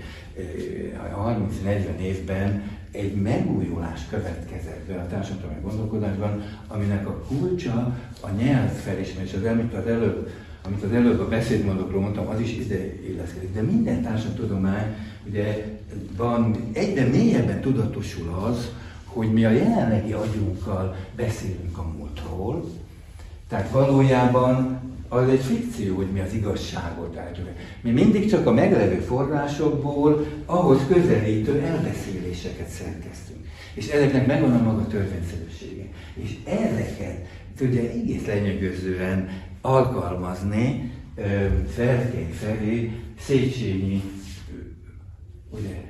30-40 évben egy megújulás következett be a társadalmi gondolkodásban, aminek a kulcsa a nyelv felismerés, az, amit az előbb, amit az előbb a beszédmondokról mondtam, az is ide illeszkedik. De minden társadalomtudomány ugye van, egyre mélyebben tudatosul az, hogy mi a jelenlegi agyunkkal beszélünk a múltról, tehát valójában az egy fikció, hogy mi az igazságot állítjuk. Mi mindig csak a meglevő forrásokból ahhoz közelítő elbeszéléseket szerkeztünk. És ezeknek megvan a maga törvényszerűsége. És ezeket tudja egész lenyűgözően alkalmazni Ferkény felé Széchenyi ugye,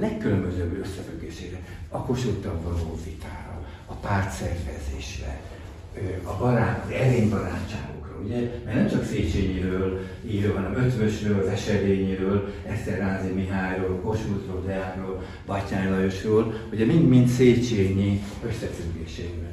legkülönbözőbb összefüggésére, a Kossuthtal való vitára, a pártszervezésre, a barát, az erénybarátságokra, ugye? Mert nem csak Széchenyiről író, hanem Ötvösről, Veselényiről, Eszterházi Mihályról, Kossuthról, Deákról, Batyány Lajosról, ugye mind-mind Széchenyi összefüggéséről.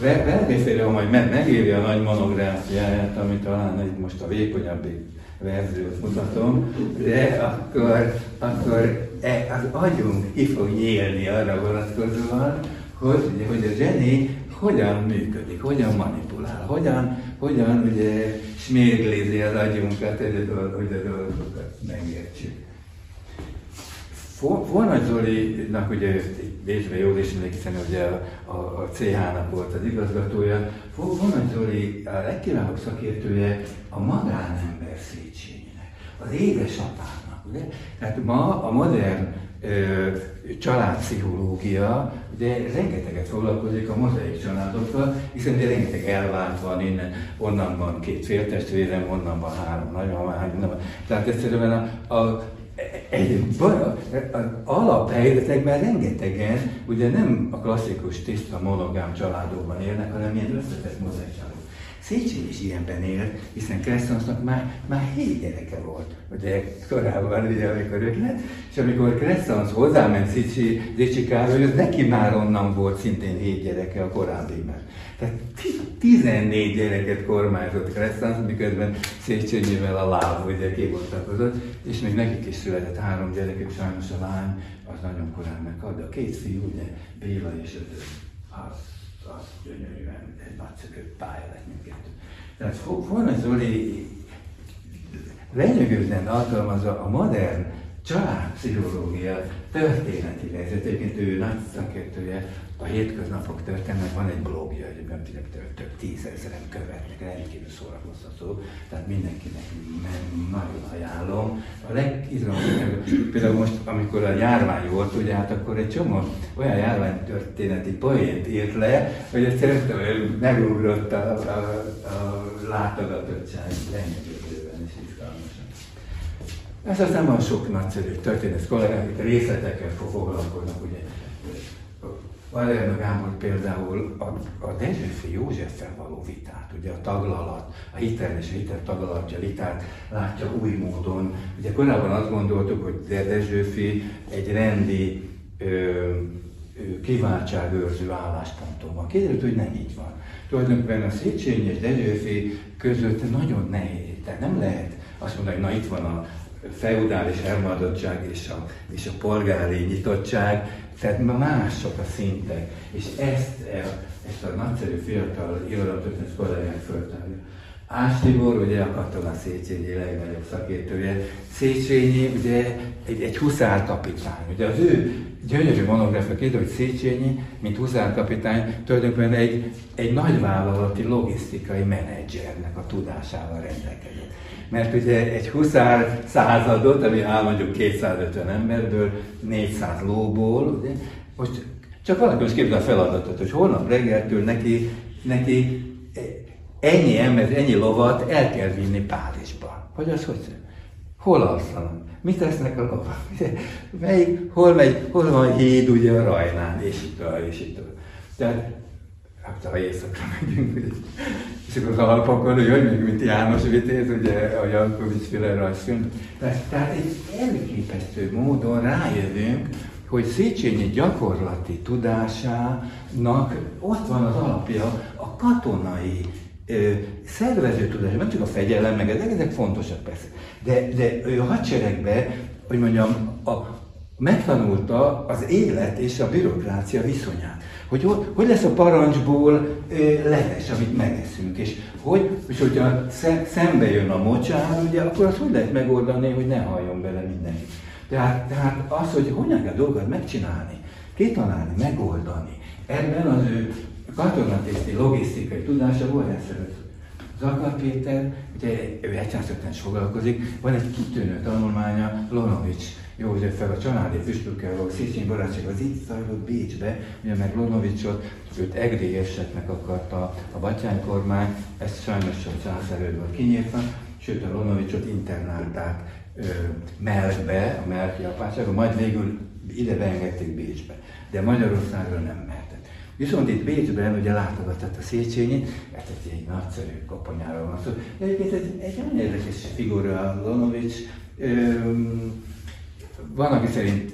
Vergészére, majd megírja a nagy monográfiáját, ami talán egy most a vékonyabbik verziót mutatom, de akkor, akkor e, az agyunk ki fog nyílni arra vonatkozóan, hogy, hogy a zseni hogyan működik, hogyan manipulál, hogyan, hogyan ugye smérglézi az agyunkat, hogy a, dolgokat megértsük. Fornagy Zolinak ugye Bécsben jól ismerik, hiszen ugye a, a, a CH-nak volt az igazgatója. Fornagy Zoli a legkiválóbb szakértője a magánember Széchenyinek, az édesapának. Ugye? Tehát ma a modern családpszichológia, de rengeteget foglalkozik a mozaik családokkal, hiszen de rengeteg elvált van innen, onnan van két féltestvérem, onnan van három nagymamám, három, tehát egyszerűen a, a egy alaphelyzetekben rengetegen ugye nem a klasszikus tiszta monogám családokban élnek, hanem ilyen összetett mozaik családok. Széchenyi is ilyenben élt, hiszen Kresszonsznak már, már hét gyereke volt, ugye korábban, ugye, amikor ők lett, és amikor Kresszonsz hozzáment Szicsi, Zicsi Károly, az neki már onnan volt szintén hét gyereke a korábbiben. Tehát 14 gyereket kormányzott Kresszonsz, miközben Széchenyivel a láb ugye kibontakozott, és még nekik is született három gyerekük, sajnos a lány az nagyon korán meghalt, de a két fiú, ugye Béla és az, az az gyönyörűen nagyszerű pálya lett mindkettő. Tehát Forna Zoli lenyűgözően alkalmazza a modern családpszichológia történeti részét. Egyébként ő nagy szakértője a hétköznapok történelmek van egy blogja, egyébként több, több tízezeren követnek, rendkívül szórakoztató, tehát mindenkinek nagyon ajánlom. A legizgalmasabb, például most, amikor a járvány volt, ugye hát akkor egy csomó olyan járványtörténeti poént írt le, hogy hogy megugrott a, a, a látogatottság rengetően és izgalmasan. Ez aztán van sok nagyszerű történet kollégák, itt részletekkel foglalkoznak, ugye Valerna Gábor például a, a Dezsőfi Józseffel való vitát, ugye a taglalat, a hitel és a hitel taglalatja vitát látja új módon. Ugye korábban azt gondoltuk, hogy Dezsőfi egy rendi ö, kiváltságőrző állásponton van. Kiderült, hogy nem így van. Tulajdonképpen a Széchenyi és Dezsőfi között nagyon nehéz. Tehát nem lehet azt mondani, hogy na itt van a feudális elmaradottság és a, és a polgári nyitottság, tehát mások a szintek, és ezt, ezt a nagyszerű fiatal irodalomtörténet kollégák föltárja. Ás Tibor, ugye a katona Széchenyi legnagyobb szakértője. Széchenyi ugye egy, egy huszárkapitány. Ugye az ő gyönyörű monográfia kérdő, hogy Széchenyi, mint huszárkapitány, tulajdonképpen egy, egy nagyvállalati logisztikai menedzsernek a tudásával rendelkezett. Mert ugye egy huszár századot, ami áll mondjuk 250 emberből, 400 lóból, ugye, most csak valaki most képzel a feladatot, hogy holnap reggeltől neki, neki ennyi ember, ennyi lovat el kell vinni Párizsba. Hogy az hogy? Hol alszanak? Mit tesznek a lovak? Melyik, hol megy, hol van híd ugye a Rajnán, és itt és itt. Tehát, hát ha éjszakra megyünk, és akkor az Alpokon, hogy hogy még, mint János Vitéz, ugye a Jankovics féle rajzfilm. Tehát, tehát egy elképesztő módon rájövünk, hogy Széchenyi gyakorlati tudásának ott van az alapja a katonai szervező tudás, nem csak a fegyelem, meg ezek, ezek fontosak persze. De, de ő a hadseregbe, hogy mondjam, a, megtanulta az élet és a bürokrácia viszonyát. Hogy hogy lesz a parancsból leves, amit megeszünk, és hogy, és hogyha szembe jön a mocsár, ugye, akkor azt hogy lehet megoldani, hogy ne halljon bele mindenki. Tehát, tehát az, hogy hogyan kell dolgokat megcsinálni, kitalálni, megoldani, ebben az ő katonatiszti logisztikai tudása volt egyszerűen. Zakar Péter, ugye ő egyháztökten is foglalkozik, van egy kitűnő tanulmánya, Lonovics Józseffel, a családi füstükkel, Széchenyi barátság az itt zajlott Bécsbe, ugye meg Lonovicsot, őt egrégesetnek akarta a Batyány kormány, ezt sajnos a császárődből kinyírta, sőt a Lonovicsot internálták Melkbe, a Melki apátságon, majd végül ide beengedték Bécsbe, de Magyarországra nem ment. Viszont itt Bécsben ugye látogatott a Széchenyi, ez egy, egy nagyszerű koponyáról van szó. Egyébként egy, egy nagyon érdekes figura Lonovics. Van, aki szerint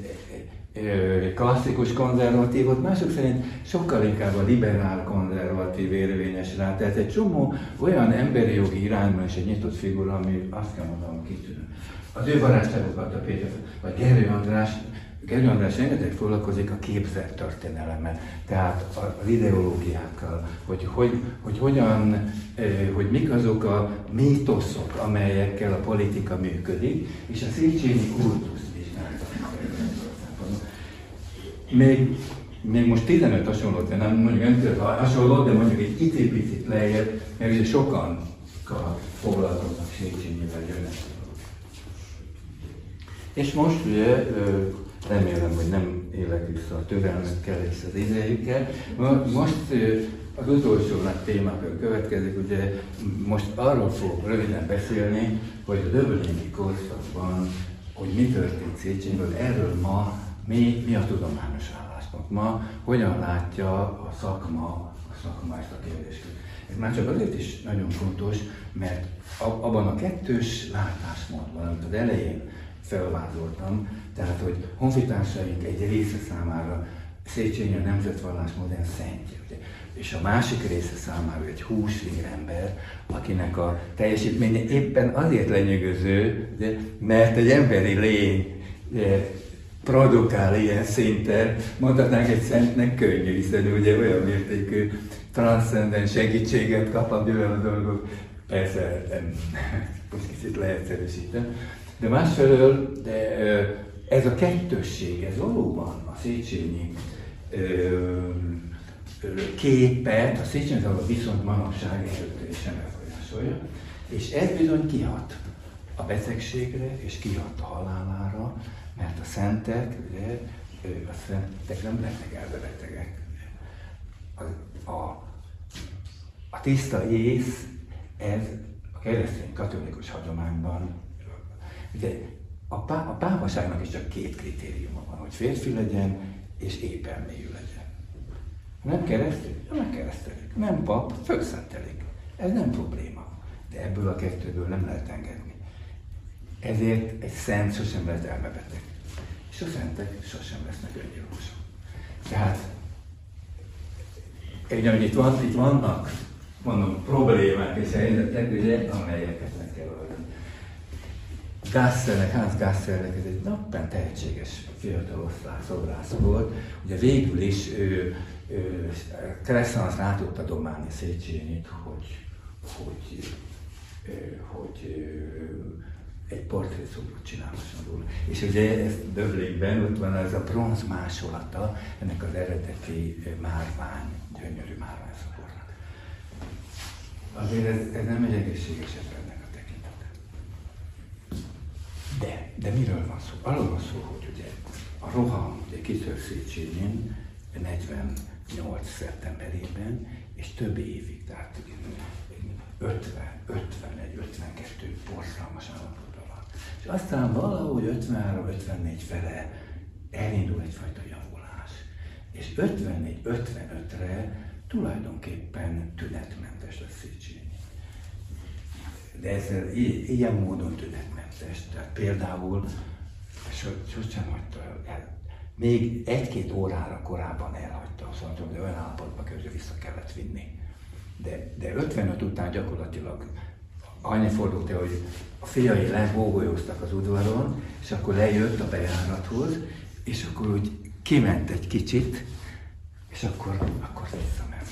klasszikus konzervatívot, mások szerint sokkal inkább a liberál konzervatív érvényes rá. Tehát egy csomó olyan emberi jogi irányban is egy nyitott figura, ami azt kell mondanom kitűnő. Az ő barátságokat a Péter, vagy Gerő András Gerő András rengeteg foglalkozik a képzelt történelemmel, tehát az ideológiákkal, hogy, hogy, hogy hogyan, hogy mik azok a mítoszok, amelyekkel a politika működik, és a Széchenyi kultusz még, még most 15 hasonlót, nem mondjuk nem hasonló, de mondjuk egy icipicit lejjebb, mert ugye sokan foglalkoznak Széchenyivel jönnek. És most ugye remélem, hogy nem élek vissza a türelmekkel és az idejükkel. Most az utolsó nagy témák következik, ugye most arról fogok röviden beszélni, hogy a döbölényi korszakban, hogy mi történt Széchenyben, erről ma mi, mi a tudományos álláspont. Ma hogyan látja a szakma, a szakma ezt a kérdést. Ez már csak azért is nagyon fontos, mert abban a kettős látásmódban, amit az elején felvázoltam, tehát, hogy honfitársaink egy része számára Széchenyi a nemzetvallás modern szentje. Ugye? És a másik része számára egy húsvér ember, akinek a teljesítménye éppen azért lenyűgöző, ugye, mert egy emberi lény ugye, produkál ilyen szinten, mondhatnánk egy szentnek könnyű, hiszen ugye olyan mértékű transzcendens segítséget kap a a dolgok. Persze, nem, most kicsit leegyszerűsítem, de másfelől de ez a kettősség, ez valóban a Széchenyi képet, a Széchenyi a viszont manapság sem befolyásolja, és ez bizony kihat a betegségre, és kihat a halálára, mert a szentek, ugye, a szentek nem lettek elbebetegek. A, a, a tiszta ész, ez a keresztény katolikus hagyományban Ugye a, pá, a pápaságnak is csak két kritériuma van, hogy férfi legyen és épp elmélyű legyen. Nem keresztül? Nem keresztelik. Nem pap, fölszentelik. Ez nem probléma. De ebből a kettőből nem lehet engedni. Ezért egy szent sosem lehet elmebeteg. És a szentek sosem lesznek öngyilkosok. Tehát, egy, hogy itt, van, itt vannak, mondom, problémák és helyzetek, ugye, amelyeket meg kell oldani. Gassernek, Hans Gassernek, ez egy nappen tehetséges fiatal osztrák szobrász volt. Ugye végül is ő, ő, Crescens rá tudta domálni Széchenyit, hogy, hogy, hogy egy portrészóbot csinálhasson róla. És ugye ez Döblékben ott van ez a bronz másolata ennek az eredeti márvány, gyönyörű márvány szobornak. Azért ez, ez nem egy egészségesebb ennek a tekintet. De, de miről van szó? Arról van szó, hogy ugye a roham ugye kitör Széchenyin 48. szeptemberében, és több évig, tehát 50, 51, 52 borzalmas állapotban van. És aztán valahogy 53-54 fele elindul egyfajta javulás. És 54-55-re tulajdonképpen tünetmentes lesz Széchenyi. De ez ilyen módon tünetmentes. Tehát például sosem hagyta el. Még egy-két órára korábban elhagyta, szóval hogy olyan állapotba hogy vissza kellett vinni. De, de 55 után gyakorlatilag annyi fordult hogy a fiai legógolyoztak az udvaron, és akkor lejött a bejárathoz, és akkor úgy kiment egy kicsit, és akkor, akkor visszament.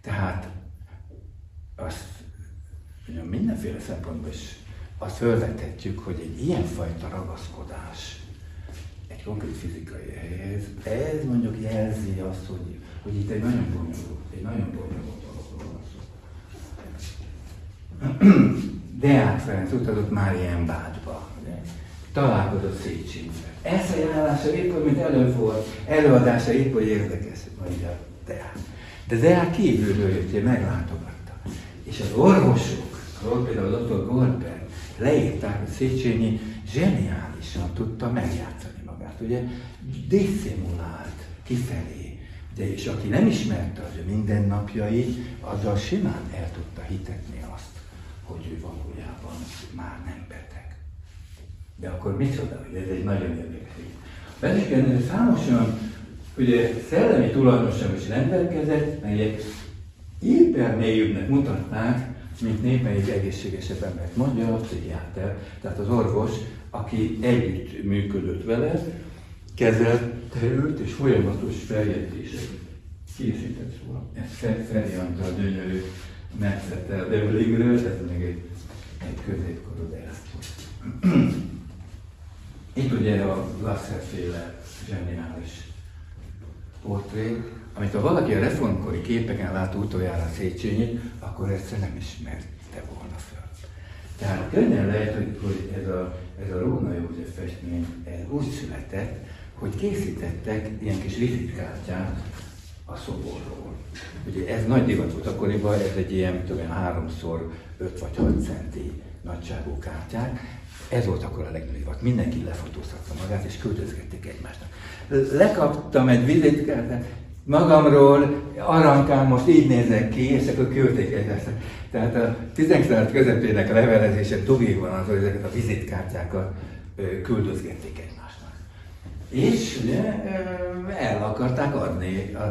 Tehát azt mondjam, mindenféle szempontból is azt felvethetjük, hogy egy ilyenfajta ragaszkodás egy konkrét fizikai helyhez, ez mondjuk jelzi azt, hogy, hogy itt egy nagyon bonyolult dologról van szó. Deák Ferenc utazott már ilyen bágyba, találkozott Széchenyivel. A jelenása épp, mint előfordul, előadása épp, hogy érdekes, mondja Deák. De Deák kívülről jött, meglátogatta. És az orvosok, például a dr. Goldberg, leírták, hogy Széchenyi zseniálisan tudta megjátszani magát. Ugye diszimulált kifelé, de és aki nem ismerte az ő mindennapjait, azzal simán el tudta hitetni hogy ő valójában már nem beteg. De akkor micsoda, hogy ez egy nagyon érdekes. Beneken számos olyan ugye szellemi tulajdonságos is rendelkezett, melyek éppen mélyűbbnek mutatnák, mint némelyik egészségesebb embert, mondja a pszichiáter, tehát az orvos, aki együtt működött vele, kezelte őt, és folyamatos feljegyzések készített róla. Ez Feri Antal gyönyörű metszette a Devlingről, ez még egy, egy középkorú Itt ugye a Lasser féle zseniális portré, amit ha valaki a reformkori képeken lát utoljára Széchenyit, akkor egyszer nem ismerte volna fel. Tehát könnyen lehet, hogy, hogy ez a, ez a Róna József festmény ez úgy született, hogy készítettek ilyen kis vizitkártyát a szoborról. Ugye ez nagy divat volt akkoriban, ez egy ilyen, tudom, háromszor 5 vagy 6 centi nagyságú kártyák. Ez volt akkor a legnagyobb divat. Mindenki lefotózhatta magát, és küldözgették egymásnak. Lekaptam egy vizitkártyát, magamról, arankám most így nézek ki, és akkor küldték ezt. Tehát a 19. közepének levelezése dugig van az, hogy ezeket a vizitkártyákat küldözgették egymásnak. És ugye el akarták adni a,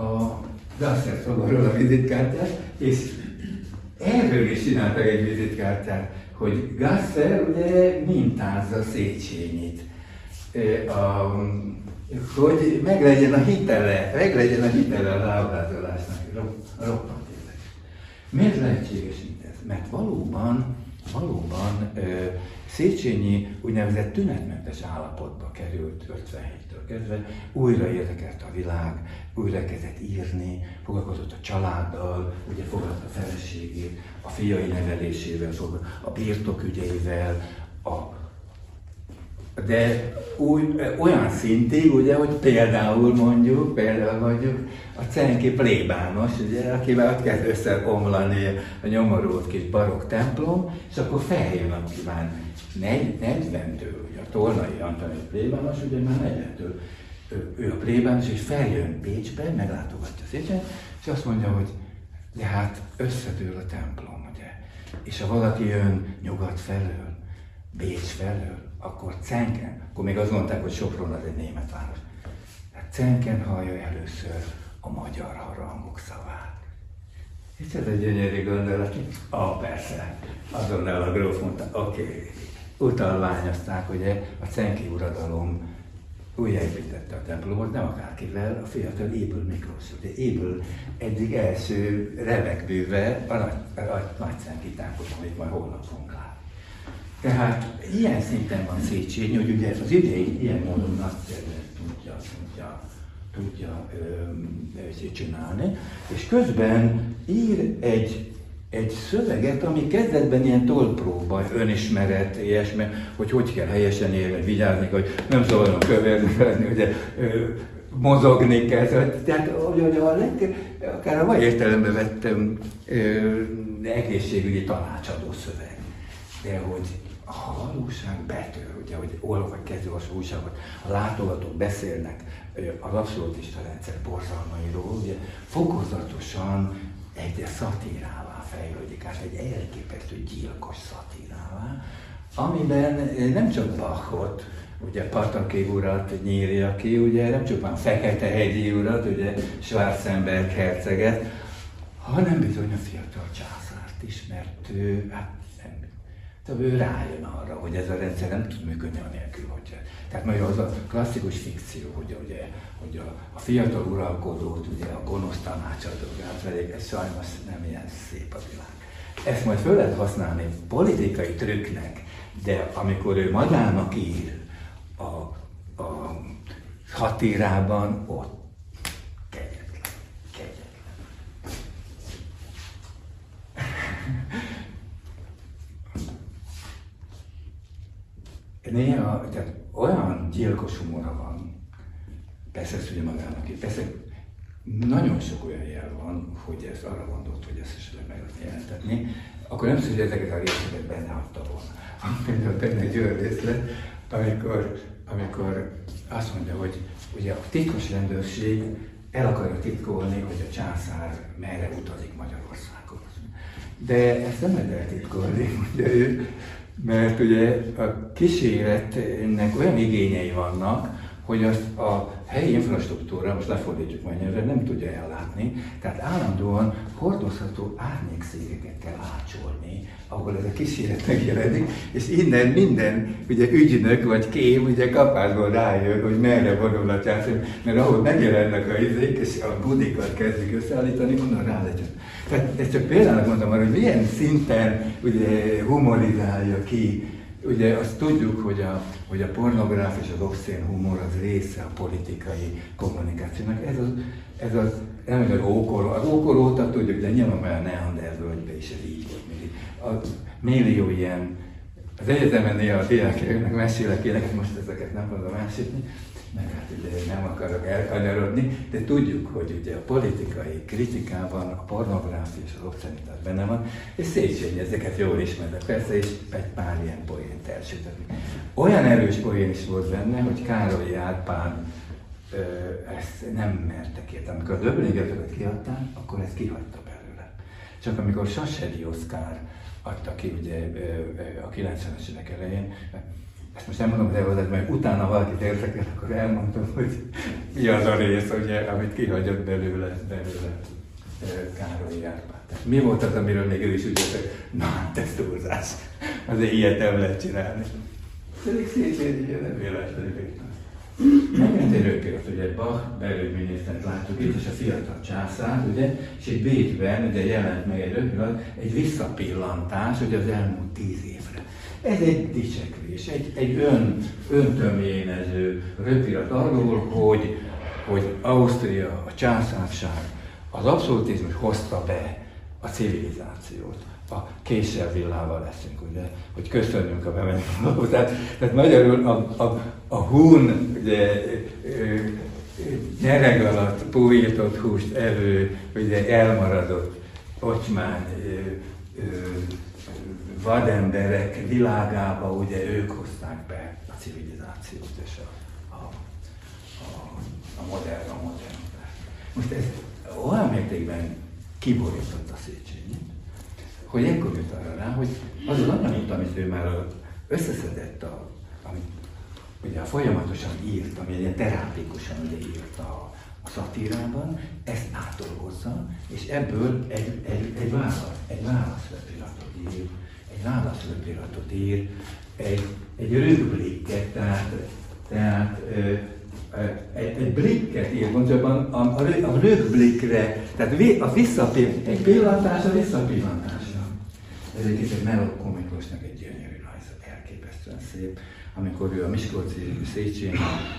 a Gasser szoborról a vizitkártyát, és erről is csináltak egy vizitkártyát, hogy Gasser ugye mintázza Széchenyit. A, hogy meglegyen a hitele, meglegyen a hitele az ábrázolásnak. Roppant érdekes. Miért lehetséges ez? Mert valóban, valóban Széchenyi úgynevezett tünetmentes állapotba került 57-től kezdve, újra érdekelt a világ, újra kezdett írni, foglalkozott a családdal, ugye fogadta a feleségét, a fiai nevelésével, a birtokügyeivel, a de úgy, olyan szintig, ugye, hogy például mondjuk, például mondjuk a Cenki plébános, ugye, akivel ott kezd összeomlani a nyomorult kis barokk templom, és akkor feljön a kíván 40-től, ugye a Tornai Antoni plébános, ugye már 40-től, ő, ő a plébános, és feljön Pécsbe, meglátogatja Széchenyi, és azt mondja, hogy de hát összedől a templom, ugye, és ha valaki jön nyugat felől, Bécs felől, akkor Cenken, akkor még azt mondták, hogy Sopron az egy német város. Hát Cenken hallja először a magyar harangok szavát. És ez egy gyönyörű gondolat. Ah, persze. Azonnal a gróf mondta, oké, okay, utalványozták, ugye a Cenki uradalom újjáépítette a templomot, nem akárkivel, a fiatal Éből Miklós. Ugye Éből egyik első remekbűve a nagy, a, nagy Szenkitánkot, amit majd holnap fogunk látni. Tehát ilyen szinten van Széchenyi, hogy ugye az idei ilyen módon nagyszerűen tudja, tudja, tudja ö, csinálni, és közben ír egy egy szöveget, ami kezdetben ilyen tollpróba, önismeret, ilyesmi, hogy hogy kell helyesen élni, vigyázni, hogy nem szabad köverni, ugye mozogni kell. Tehát hogy a leg, akár a mai értelemben vettem egészségügyi tanácsadó szöveg. De hogy a valóság betör, ugye, hogy olvas, vagy kezdő újságot, a látogatók beszélnek az abszolútista rendszer borzalmairól, ugye fokozatosan egyre szatírával fejlődik át egy elképesztő gyilkos szatírává, amiben nem csak Bachot, ugye Pataki urat nyírja ki, ugye nem csupán Fekete hegyi urat, ugye Schwarzenberg herceget, hanem bizony a fiatal császárt is, mert ő, hát nem, tehát ő rájön arra, hogy ez a rendszer nem tud működni anélkül, hogy tehát majd az a klasszikus fikció, hogy, ugye, hogy a, a fiatal uralkodót, ugye a gonosz tanácsadók átverik, ez sajnos nem ilyen szép a világ. Ezt majd föl lehet használni politikai trükknek, de amikor ő magának ír a, a hatírában, ott kegyetlen, kegyetlen. Néha, tehát olyan gyilkos humora van, persze ezt ugye magának, persze nagyon sok olyan jel van, hogy ez arra gondolt, hogy ezt esetleg meg lehet jelentetni, akkor nem szükséges ezeket a részeket benne hagyta volna. Például benne egy olyan részlet, amikor, amikor azt mondja, hogy ugye a titkos rendőrség el akarja titkolni, hogy a császár merre utazik Magyarországon. De ezt nem lehet eltitkolni, mondja ő, mert ugye a kíséretnek olyan igényei vannak, hogy azt a helyi infrastruktúra, most lefordítjuk majd nyelvre, nem tudja ellátni, tehát állandóan hordozható árnyékszégeket kell ácsolni, ahol ez a kísérlet megjelenik, és innen minden ugye ügynök vagy kém ugye kapásból rájön, hogy merre vonul a császor, mert ahol megjelennek a izék, és a budikat kezdik összeállítani, onnan rá legyen. Tehát ezt csak például mondom arra, hogy milyen szinten ugye humorizálja ki Ugye azt tudjuk, hogy a, hogy a pornográf és az obszén humor az része a politikai kommunikációnak. Ez az, ez az nem az ókor, az ókor óta tudjuk, de nyilván már a Neander völgyben is ez így volt. A millió ilyen, az egyetemen néha a diákoknak mesélek éneket, most ezeket nem fogom elsütni, meg hát ugye nem akarok elkanyarodni, de tudjuk, hogy ugye a politikai kritikában a pornográfia és az obszenitás benne van, és Széchenyi ezeket jól ismernek persze, és egy pár ilyen poént elsütötni. Olyan erős poén is volt benne, hogy Károly Árpán ö, ezt nem mertek érte. Amikor a döbbelégetőket kiadták, akkor ezt kihagyta belőle. Csak amikor Sassedi Oszkár adta ki ugye a 90-es évek elején, ezt most nem mondom hogy mert utána valakit érdekel, akkor elmondtam, hogy mi az a rész, ugye, amit kihagyott belőle, belőle Károly Árpád. Mi volt az, amiről még ő is úgy hogy na hát ez túlzás, azért ilyet nem lehet csinálni. Pedig Széchenyi nem véletlenül Megint egy röpért, ugye Bach belügyminisztert látjuk itt, és a fiatal császár, ugye, és egy Bécsben ugye jelent meg egy röpért, egy visszapillantás, ugye az elmúlt tíz évre. Ez egy dicsekvés, egy, egy ön, öntömjénező röpirat arról, hogy, hogy Ausztria, a császárság, az abszolutizmus hozta be a civilizációt. A késsel villával leszünk, ugye, hogy köszönjünk a bemenő tehát, tehát magyarul a, a, a hun, ugye, nyereg alatt pújított húst evő, ugye elmaradott ocsmány vademberek világába ugye ők hozták be a civilizációt és a, a, a, a modern, a modern. Most ez olyan mértékben kiborított a Széchenyi, hogy ekkor jött arra rá, hogy az az anyagot, amit ő már összeszedett, a, amit ugye folyamatosan írt, ami egy terápikusan ugye írt a, a szatírában, ezt átolgozza, és ebből egy, egy, egy válasz, egy válaszlepiratot ír egy válaszröpiratot ír egy, egy rögblikket, tehát, tehát ö, egy, egy blikket ír, pontosabban a, a, a rögblikre, tehát a visszapillantás, egy pillantás a visszapillantásra. Ez egy kicsit Melokko Miklósnak egy gyönyörű rajza, elképesztően szép. Amikor ő a Miskolci Széchenyi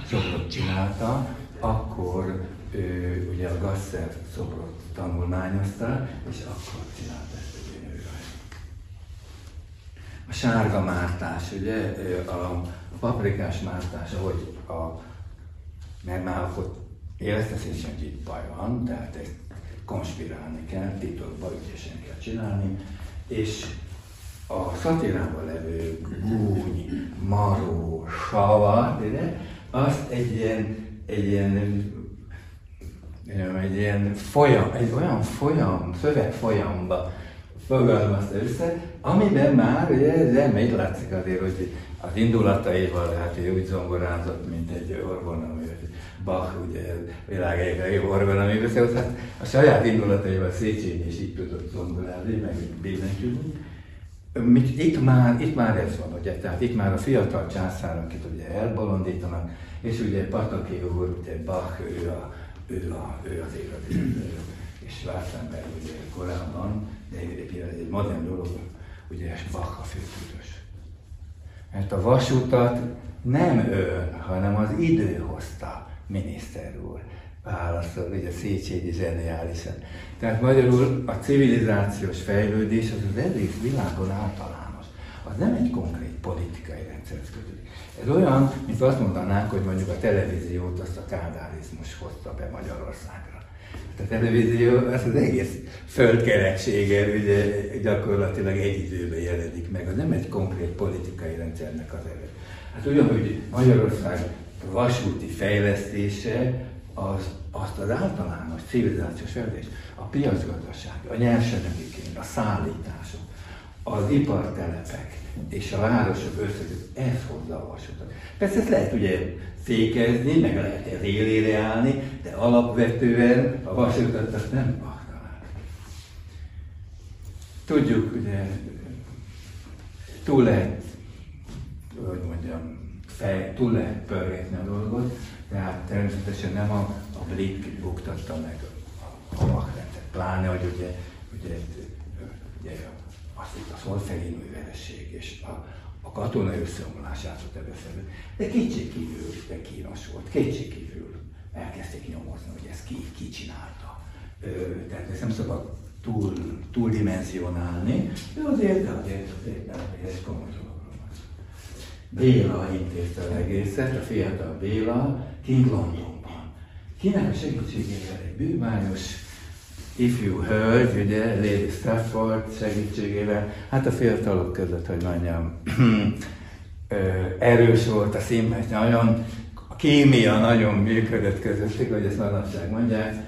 szobrot csinálta, akkor ő ugye a Gasser szobrot tanulmányozta, és akkor csinálta ezt a gyönyörű rajzot. A sárga mártás, ugye, a paprikás mártás, ahogy a mert már akkor érezte szépen, hogy itt baj van, tehát ezt konspirálni kell, titokban ügyesen kell csinálni, és a szatírában levő gúny, maró, savat, azt egy ilyen, egy ilyen egy ilyen folyam, egy olyan folyam, szöveg folyamba fogalmazta össze, amiben már, ugye, de itt látszik azért, hogy az indulataival, hát ő úgy zongorázott, mint egy orgona, Bach, ugye világ egyik legjobb orgona művésze, hát a saját indulataival Széchenyi is így tudott zongorázni, meg billentyűzni. Itt már, itt már ez van, ugye, tehát itt már a fiatal császár, akit ugye elbolondítanak, és ugye Pataki úr, ugye Bach, ő, a, ő, a, ő az élet, és Schwarzenberg ugye korábban, de egy modern dolog, ugye Bach a főtűrös. Mert a vasutat nem ő, hanem az idő hozta, miniszter úr. Válaszol, ugye Széchenyi zseniálisan. Tehát magyarul a civilizációs fejlődés az az egész világon általános. Az nem egy konkrét politikai rendszer kötődik. Ez olyan, mint azt mondanánk, hogy mondjuk a televíziót azt a kádárizmus hozta be Magyarországra. A televízió az az egész földkereksége ugye gyakorlatilag egy időben jelenik meg. Az nem egy konkrét politikai rendszernek az erő. Hát ugyanúgy Magyarország vasúti fejlesztése az, azt az általános civilizációs fejlődés, a piacgazdaság, a nyersanyagi a szállítások, az ipartelepek és a városok összeköt, ez hozza a vasutat. Persze ezt lehet ugye fékezni, meg lehet élére állni, de alapvetően a vasutat azt nem akar. Tudjuk, ugye túl lehet, hogy mondjam, fej, túl lehet pörgetni a dolgot, tehát természetesen nem a, a Blick buktatta meg a, Machrendet, pláne, hogy ugye, ugye, ugye azt itt a szolfegén művelesség és a, a katona összeomlását ott először. De kétségkívül de kínos volt, kétségkívül elkezdték nyomozni, hogy ezt ki, ki csinálta. Ö, tehát ezt nem szabad túl, túl dimenzionálni, de azért, de azért, azért, azért ez komoly Béla intézte az egészet, a fiatal Béla, King Londonban. Kinek a segítségével egy bűványos ifjú hölgy, ugye, Lady Stafford segítségével, hát a fiatalok között, hogy mondjam, erős volt a színmet, nagyon, a kémia nagyon működött közöttük, hogy ezt manapság mondják,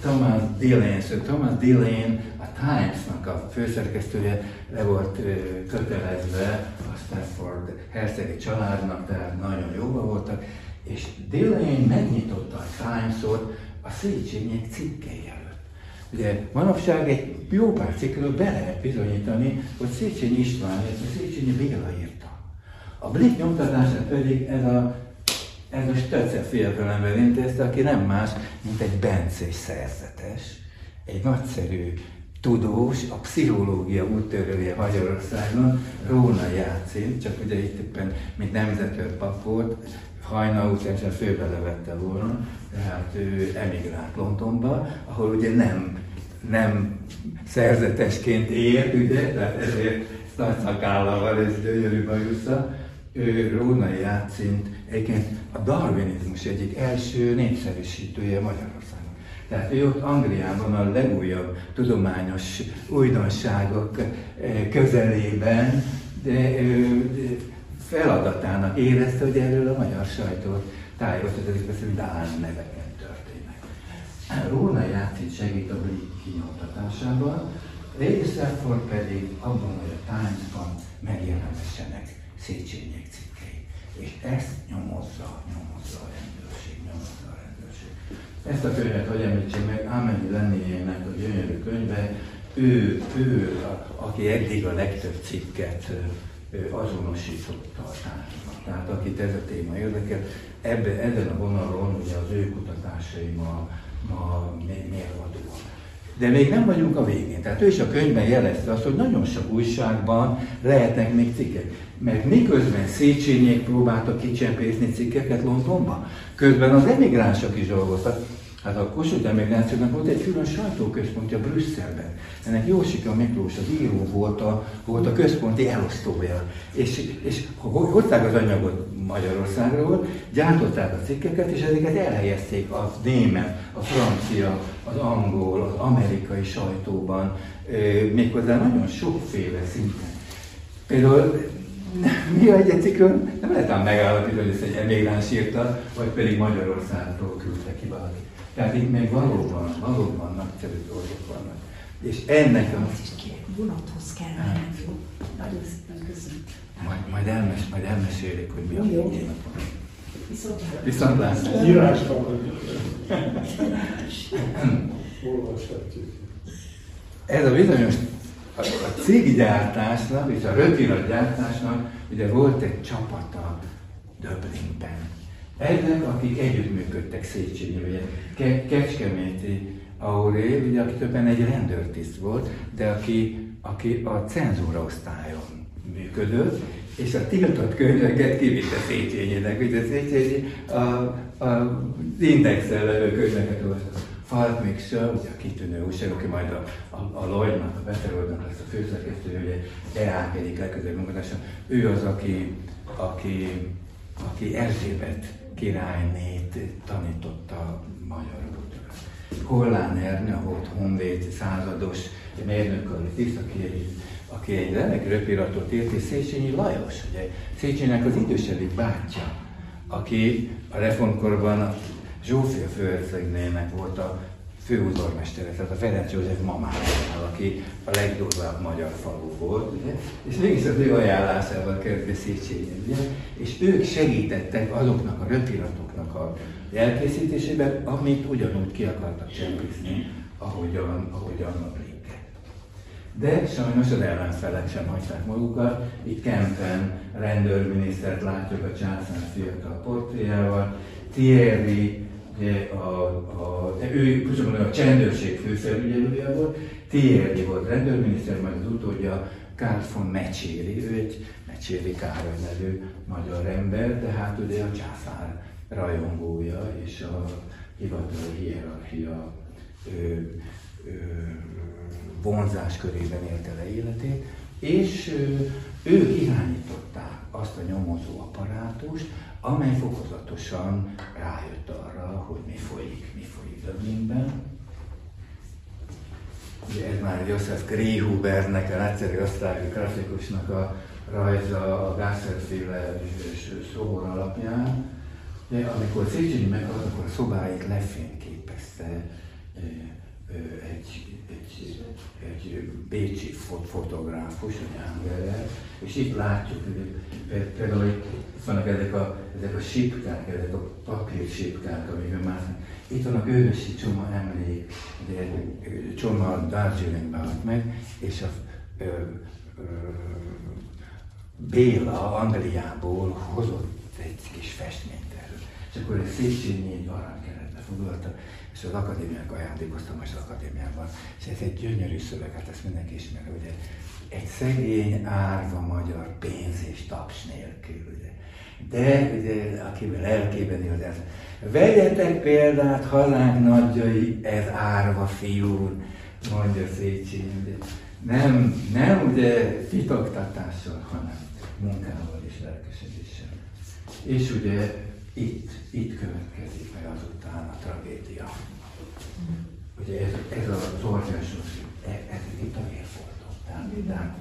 Thomas Dillane, so Thomas Dillane, a Times-nak a főszerkesztője le volt kötelezve a Stafford hercegi családnak, tehát nagyon jóba voltak, és Dillane megnyitotta a Times-ot a Széchenyek cikkei előtt. Ugye manapság egy jó pár cikkről be lehet bizonyítani, hogy Széchenyi István, illetve Széchenyi Béla írta. A Blik nyomtatását pedig ez a ez a Stöce fiatalember intézte, aki nem más, mint egy bencés szerzetes, egy nagyszerű tudós, a pszichológia úttörője Magyarországon, Róna Jácin, csak ugye itt éppen, mint nemzetőr pap volt, hajnal után sem főbelevette volna, tehát ő emigrált Londonba, ahol ugye nem, nem szerzetesként élt, ugye, tehát ezért nagy szakállal ez gyönyörű bajusza, ő Róna Játszint egyébként a darwinizmus egyik első népszerűsítője Magyarországon. Tehát ő ott Angliában a legújabb tudományos újdonságok eh, közelében de ő feladatának érezte, hogy erről a magyar sajtót tájékoztatódik, persze Dán neveken történnek. Róna Játszint segít a brit kinyomtatásában, Stafford pedig abban, hogy a Times-ban megjelenhessenek Széchenyek cikkei. És ezt nyomozza, nyomozza a rendőrség, nyomozza a rendőrség. Ezt a könyvet, hogy említsem meg, Ámennyi Lennéjének a gyönyörű könyve, ő, ő aki eddig a legtöbb cikket azonosította a tárgynak. Tehát akit ez a téma érdekel, ebbe, ezen a vonalon ugye az ő kutatásai ma, ma mérvadóak. De még nem vagyunk a végén. Tehát ő is a könyvben jelezte azt, hogy nagyon sok újságban lehetnek még cikkek. Mert miközben Széchenyiek próbáltak kicsempészni cikkeket Londonba, közben az emigránsok is dolgoztak. Hát a Kossuth emigrációnak volt egy külön sajtóközpontja Brüsszelben. Ennek Jósika Miklós, az író volt a, volt a központi elosztója. És, és hozták az anyagot Magyarországról, gyártották a cikkeket, és ezeket elhelyezték a német, a francia, az angol, az amerikai sajtóban, méghozzá nagyon sokféle szinten. Például mi a cikkről nem lehet ám megállapítani, hogy ezt egy emigráns írta, vagy pedig Magyarországról küldte ki valaki. Tehát itt még valóban, valóban nagyszerű dolgok vannak. És ennek a... Vonathoz kell menni. Nagyon szépen köszönöm. Majd, majd, elmes, majd elmesélik, hogy mi a Jó. Viszont Viszontlátásra. Írásban olvashatjuk. Ez a bizonyos a, céggyártásnak és a röviratgyártásnak ugye volt egy csapata Döblinben. Ezek, akik együttműködtek Széchenyi, ugye Ke- Kecskeméti Auré, ugye, aki többen egy rendőrtiszt volt, de aki, aki a cenzúra osztályon működött, és a tiltott könyveket kivitte Széchenyinek. Ugye Széchenyi a, a indexel könyveket olvasott. Falk Miksa, ugye a kitűnő újság, aki majd a, a, a Lloydnak, a Beteroldnak lesz a főszerkesztője, ugye elálkedik legközelebb munkatársa. Ő az, aki, aki, aki Erzsébet királynét tanította magyarul. Hollán Erne, volt honvéd százados mérnököl tiszt, aki egy, aki egy remek röpiratot írt, és Széchenyi Lajos, ugye Széchenyinek az idősebbik bátyja, aki a reformkorban Zsófia főhercegnének volt a főudormestere, tehát a Ferenc József mamájánál, aki a legdurvább magyar falu volt, ugye? és mégis az ő ajánlásával került és ők segítettek azoknak a röpiratoknak a elkészítésében, amit ugyanúgy ki akartak csempészni, ahogyan, ahogyan a blinket. De sajnos az ellenfelek sem hagyták magukat. Itt Kempen rendőrminisztert látjuk a császár fiatal portréjával, Thierry, a, a, ő a csendőrség főfelügyelője volt, Thierry volt rendőrminiszter, majd az utódja Karl von Mecséri, ő egy Mecséri Károly nevű magyar ember, de hát ugye a császár rajongója és a hivatali hierarchia ö, ö, vonzás körében élte le életét, és ö, ők irányították azt a nyomozó apparátust, amely fokozatosan rájött arra, hogy mi folyik, mi folyik Dublinben. Ugye ez már Josef Gréhubernek, a nagyszerű osztályi grafikusnak a rajza a Gasser-féle szobor alapján, de amikor Széchenyi meghalt, akkor a szobáit lefényképezte egy, egy, egy bécsi fotográfus, egy Angerer, és itt látjuk, hogy például itt vannak ezek a, ezek a sípkák, ezek a papír sípkák, amikben másznak. Itt van a Őrösi Csoma emlék, ugye Csoma Darjeelingben halt meg, és a ö, ö, Béla Angliából hozott egy kis festményt és akkor egy Széchenyi egy aranykeretbe foglalta, és az akadémiák ajándékoztam most az akadémiában. És ez egy gyönyörű szöveg, hát ezt mindenki ismeri, ugye. Egy szegény, árva magyar pénz és taps nélkül, ugye. De, ugye, akivel elkében az ez. Vegyetek példát hazánk nagyjai, ez árva fiú, mondja Széchenyi, ugye. Nem, nem ugye titoktatással, hanem munkával és lelkesedéssel. És ugye itt, itt következik azután a tragédia. Ugye ez, ez a zorgásos, ez itt a vérfoltok. Tehát,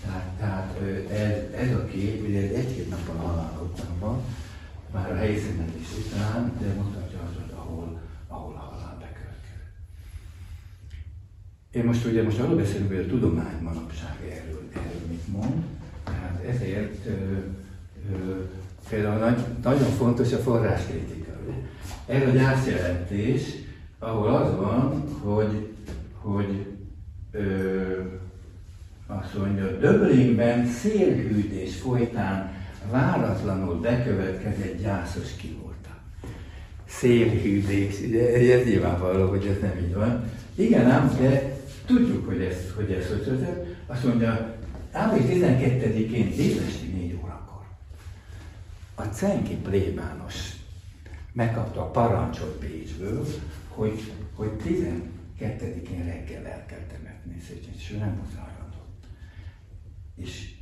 tehát, tehát ez, ez a kép, ugye egy-két nappal van, már a helyi is után, de mutatja azot, ahol, ahol a halál bekövetkezik. Én most ugye most arról beszélünk, hogy a tudomány manapság erről, erről mit mond, tehát ezért ö, ö, Például nagy, nagyon fontos a forráskritika. Ez a gyászjelentés, ahol az van, hogy, hogy ö, azt mondja, Döblingben szélhűtés folytán váratlanul bekövetkezett gyászos kivolta. Szélhűtés, ugye ez nyilvánvaló, hogy ez nem így van. Igen ám, de tudjuk, hogy ez hogy, ez hogy történt. Azt mondja, április 12-én délesti 4 órakor a Cenki plébános megkapta a parancsot Bécsből, hogy, hogy 12-én reggel el kell temetni Széchenyi, nem hozzáadott. És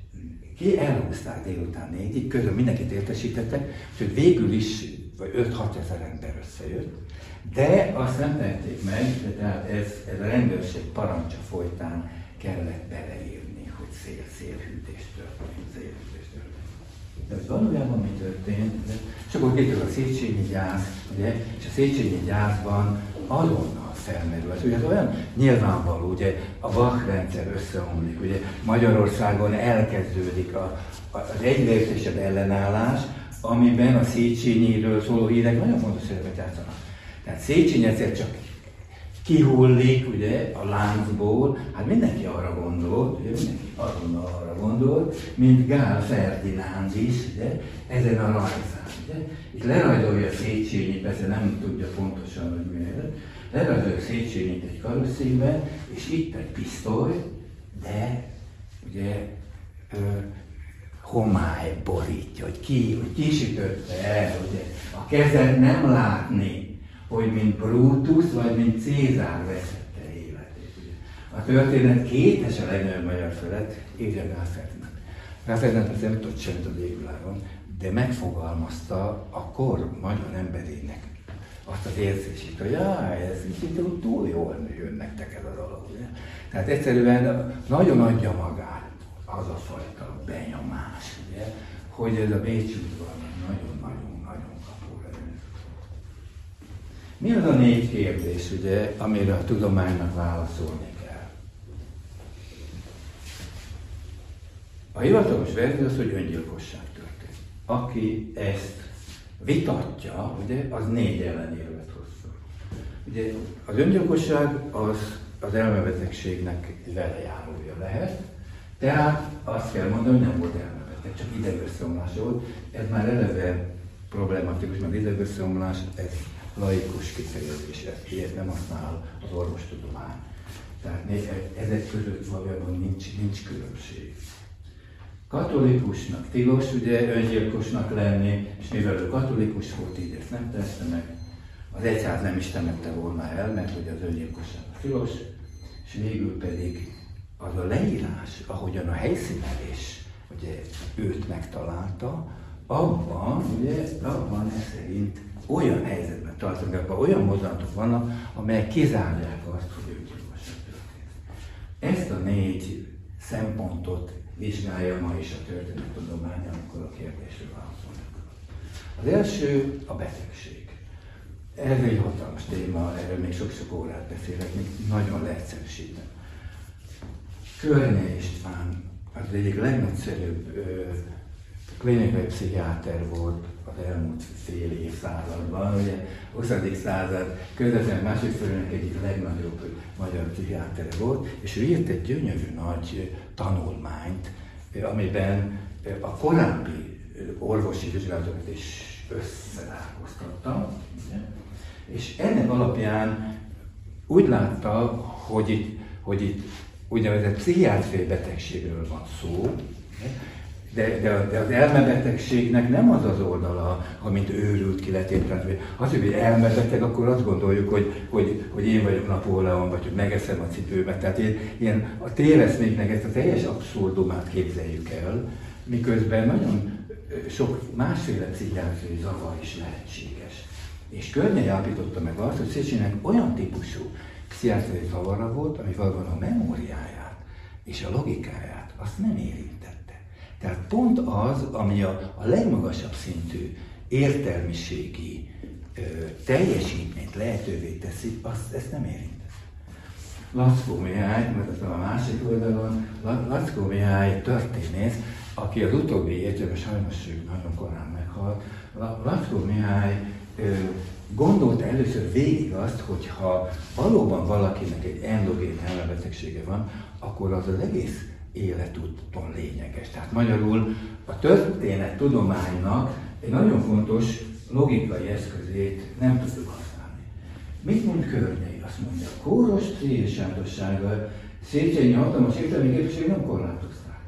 ki elhúzták délután négyig, közben mindenkit értesítettek, hogy végül is vagy 5-6 ezer ember összejött, de azt nem tették meg, de tehát ez, ez a rendőrség parancsa folytán kellett beleírni, hogy szél, szélhűtés történt. De ez valójában mi történt? És akkor itt a Széchenyi gyász, ugye, és a Széchenyi gyászban azonnal felmerül. Ez ugye olyan nyilvánvaló, ugye a Bach rendszer összeomlik, ugye Magyarországon elkezdődik a, az egyre ellenállás, amiben a Széchenyiről szóló hírek nagyon fontos szerepet játszanak. Tehát Széchenyi egyszer csak kihullik ugye a láncból, hát mindenki arra gondolt, ugye, mindenki azonnal arra gondolt, mint Gál Ferdinánd is, ugye, ezen a rajzán. Ugye. Itt lerajzolja Széchenyi, persze nem tudja pontosan, hogy miért, lerajzolja Széchenyit egy karosszínben, és itt egy pisztoly, de ugye ö, homály borítja, hogy ki, hogy ki sütötte el, ugye a kezed nem látni, hogy mint Brutus vagy mint Cézár veszette életét. A történet kétes a legnagyobb magyar felett, írja Ferdinand. Gál Ferdinand nem tudott semmit a végvilágon, de megfogalmazta a kor magyar emberének azt az érzését, hogy jaj, ez túl, túl jól jön nektek ez a dolog. Ugye? Tehát egyszerűen nagyon adja magát az a fajta benyomás, ugye, hogy ez a Bécsi udvar Mi az a négy kérdés, ugye, amire a tudománynak válaszolni kell? A hivatalos verzió az, hogy öngyilkosság történt. Aki ezt vitatja, ugye, az négy ellenérvet hosszú. Ugye az öngyilkosság az az elmebetegségnek velejárója lehet, tehát azt kell mondani, hogy nem volt elmebeteg, csak idegösszeomlás volt. Ez már eleve problematikus, mert idegösszeomlás, ez laikus kifejezés, ezt ilyet nem használ az orvostudomány. Tehát ezek között valójában nincs, nincs különbség. Katolikusnak tilos ugye öngyilkosnak lenni, és mivel ő katolikus volt, így ezt nem tette meg. Az egyház nem is temette volna el, mert ugye az öngyilkosság tilos, és végül pedig az a leírás, ahogyan a helyszínelés ugye őt megtalálta, abban, ugye, abban ez szerint olyan helyzetben tartunk, abban olyan mozdulatok vannak, amelyek kizárják azt, hogy öngyilkosság történt. Ezt a négy szempontot vizsgálja ma is a történettudomány, amikor a kérdésről válaszolnak. Az első a betegség. Ez egy hatalmas téma, erről még sok-sok órát beszélek, még nagyon leegyszerűsítem. Környe István az egyik legnagyszerűbb klinikai pszichiáter volt az elmúlt fél évszázadban, ugye 20. század közvetlen második főnek egyik legnagyobb magyar pszichiátere volt, és ő írt egy gyönyörű nagy tanulmányt, amiben a korábbi orvosi vizsgálatokat is összerákoztatta, és ennek alapján úgy látta, hogy itt, hogy itt úgynevezett pszichiátriai betegségről van szó, de, de, de az elmebetegségnek nem az az oldala, ha mint őrült ki lett értelmezve. Az, hogy elmebeteg, akkor azt gondoljuk, hogy, hogy, hogy én vagyok Napóleon, vagy hogy megeszem a cipőmet. Tehát én, ilyen a téveszméknek ezt a teljes abszurdumát képzeljük el, miközben nagyon sok másféle pszichiátriai zavar is lehetséges. És Környei állította meg azt, hogy Széchenyinek olyan típusú pszichiátriai zavara volt, ami valóban a memóriáját és a logikáját azt nem érintette. Tehát pont az, ami a, a legmagasabb szintű értelmiségi ö, teljesítményt lehetővé teszi, azt, ezt nem érintette. Lackó Mihály, mert a másik oldalon, Lackó Mihály történész, aki az utóbbi években sajnos nagyon korán meghalt. Lackó Mihály gondolta először végig azt, hogy ha valóban valakinek egy endogén elmebetegsége van, akkor az az egész életúton lényeges. Tehát magyarul a történet tudománynak egy nagyon fontos logikai eszközét nem tudjuk használni. Mit mond Környei? Azt mondja, a kóros és jártossága Széchenyi hatalmas értelmi képesség nem korlátozták.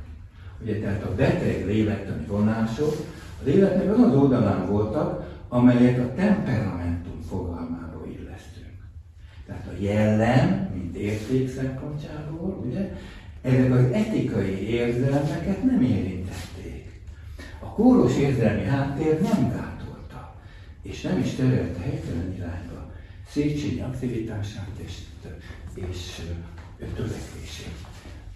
Ugye tehát a beteg lélektani vonások a léleknek azon az oldalán voltak, amelyet a temperamentum fogalmáról illesztünk. Tehát a jellem, mint érték szempontjából, ugye, ezek az etikai érzelmeket nem érintették. A kóros érzelmi háttér nem gátolta, és nem is terelte helytelen irányba Széchenyi aktivitását és, és törekvését.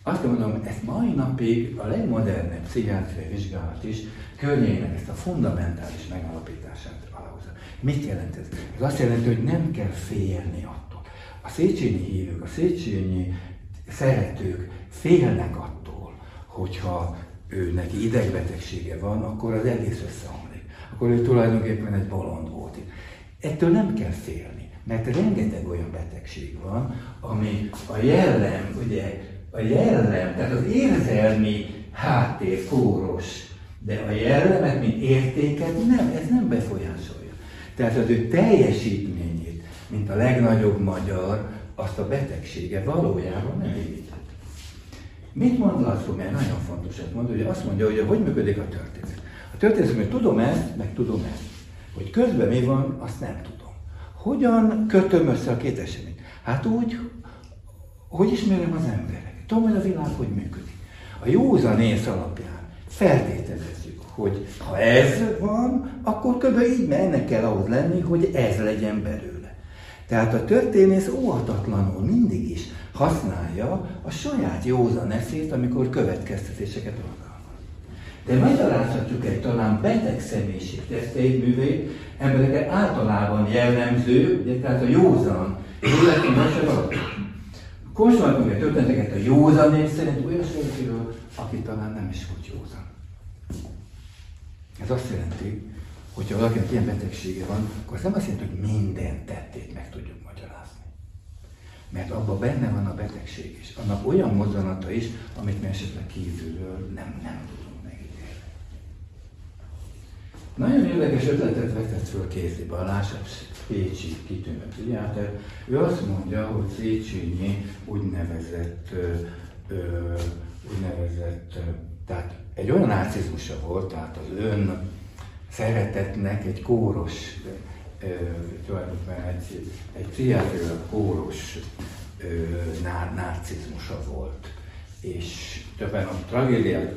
Azt mondom, ezt mai napig a legmodernebb pszichiátriai vizsgálat is környének ezt a fundamentális megalapítását alapozza. Mit jelent ez? Ez azt jelenti, hogy nem kell félni attól. A Széchenyi hívők, a Széchenyi szeretők félnek attól, hogyha ő neki idegbetegsége van, akkor az egész összeomlik. Akkor ő tulajdonképpen egy bolond volt. Ettől nem kell félni, mert rengeteg olyan betegség van, ami a jellem, ugye, a jellem, tehát az érzelmi háttér kóros, de a jellemet, mint értéket nem, ez nem befolyásolja. Tehát az ő teljesítményét, mint a legnagyobb magyar, azt a betegsége valójában nem érintett. Mit mond Laszlo, mert nagyon fontosat mond, hogy azt mondja, hogy hogy működik a történet. A történet, hogy tudom ezt, meg tudom ezt. Hogy közben mi van, azt nem tudom. Hogyan kötöm össze a két eseményt? Hát úgy, hogy ismerem az embereket. Tudom, hogy a világ hogy működik. A józan ész alapján feltételezzük, hogy ha ez van, akkor kb. így, mert ennek kell ahhoz lenni, hogy ez legyen belőle. Tehát a történész óhatatlanul mindig is használja a saját józan eszét, amikor következtetéseket alkalmaz. De magyarázhatjuk egy talán beteg személyiség teszteit, művét, embereket általában jellemző, ugye, tehát a józan mesél alatt. Konstruáltunk egy történeteket a józan név szerint olyas valakiről, aki talán nem is volt józan. Ez azt jelenti, hogyha valakinek ilyen betegsége van, akkor ez nem azt jelenti, hogy minden tettét meg tudjuk. Mert abban benne van a betegség is. Annak olyan mozzanata is, amit mi esetleg kívülről nem, nem tudunk megítélni. Nagyon érdekes ötletet vetett föl Kézi Balázs, Pécsi kitűnő pszichiáter. Ő azt mondja, hogy Széchenyi úgynevezett, ö, ö, úgynevezett, tehát egy olyan narcizmusa volt, tehát az ön szeretetnek egy kóros, tulajdonképpen egy, egy pszichiátriai kóros narcizmusa volt. És többen a tragédiák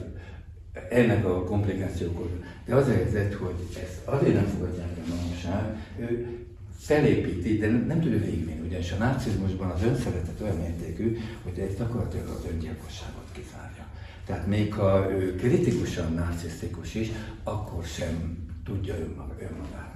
ennek a komplikációkhoz. De az a helyzet, hogy ezt azért nem fogadják el manapság, ő felépíti, de nem, tudja végigvinni, ugyanis a narcizmusban az önszeretet olyan mértékű, hogy egy gyakorlatilag az öngyilkosságot kizárja. Tehát még ha ő kritikusan narcisztikus is, akkor sem tudja önmagát.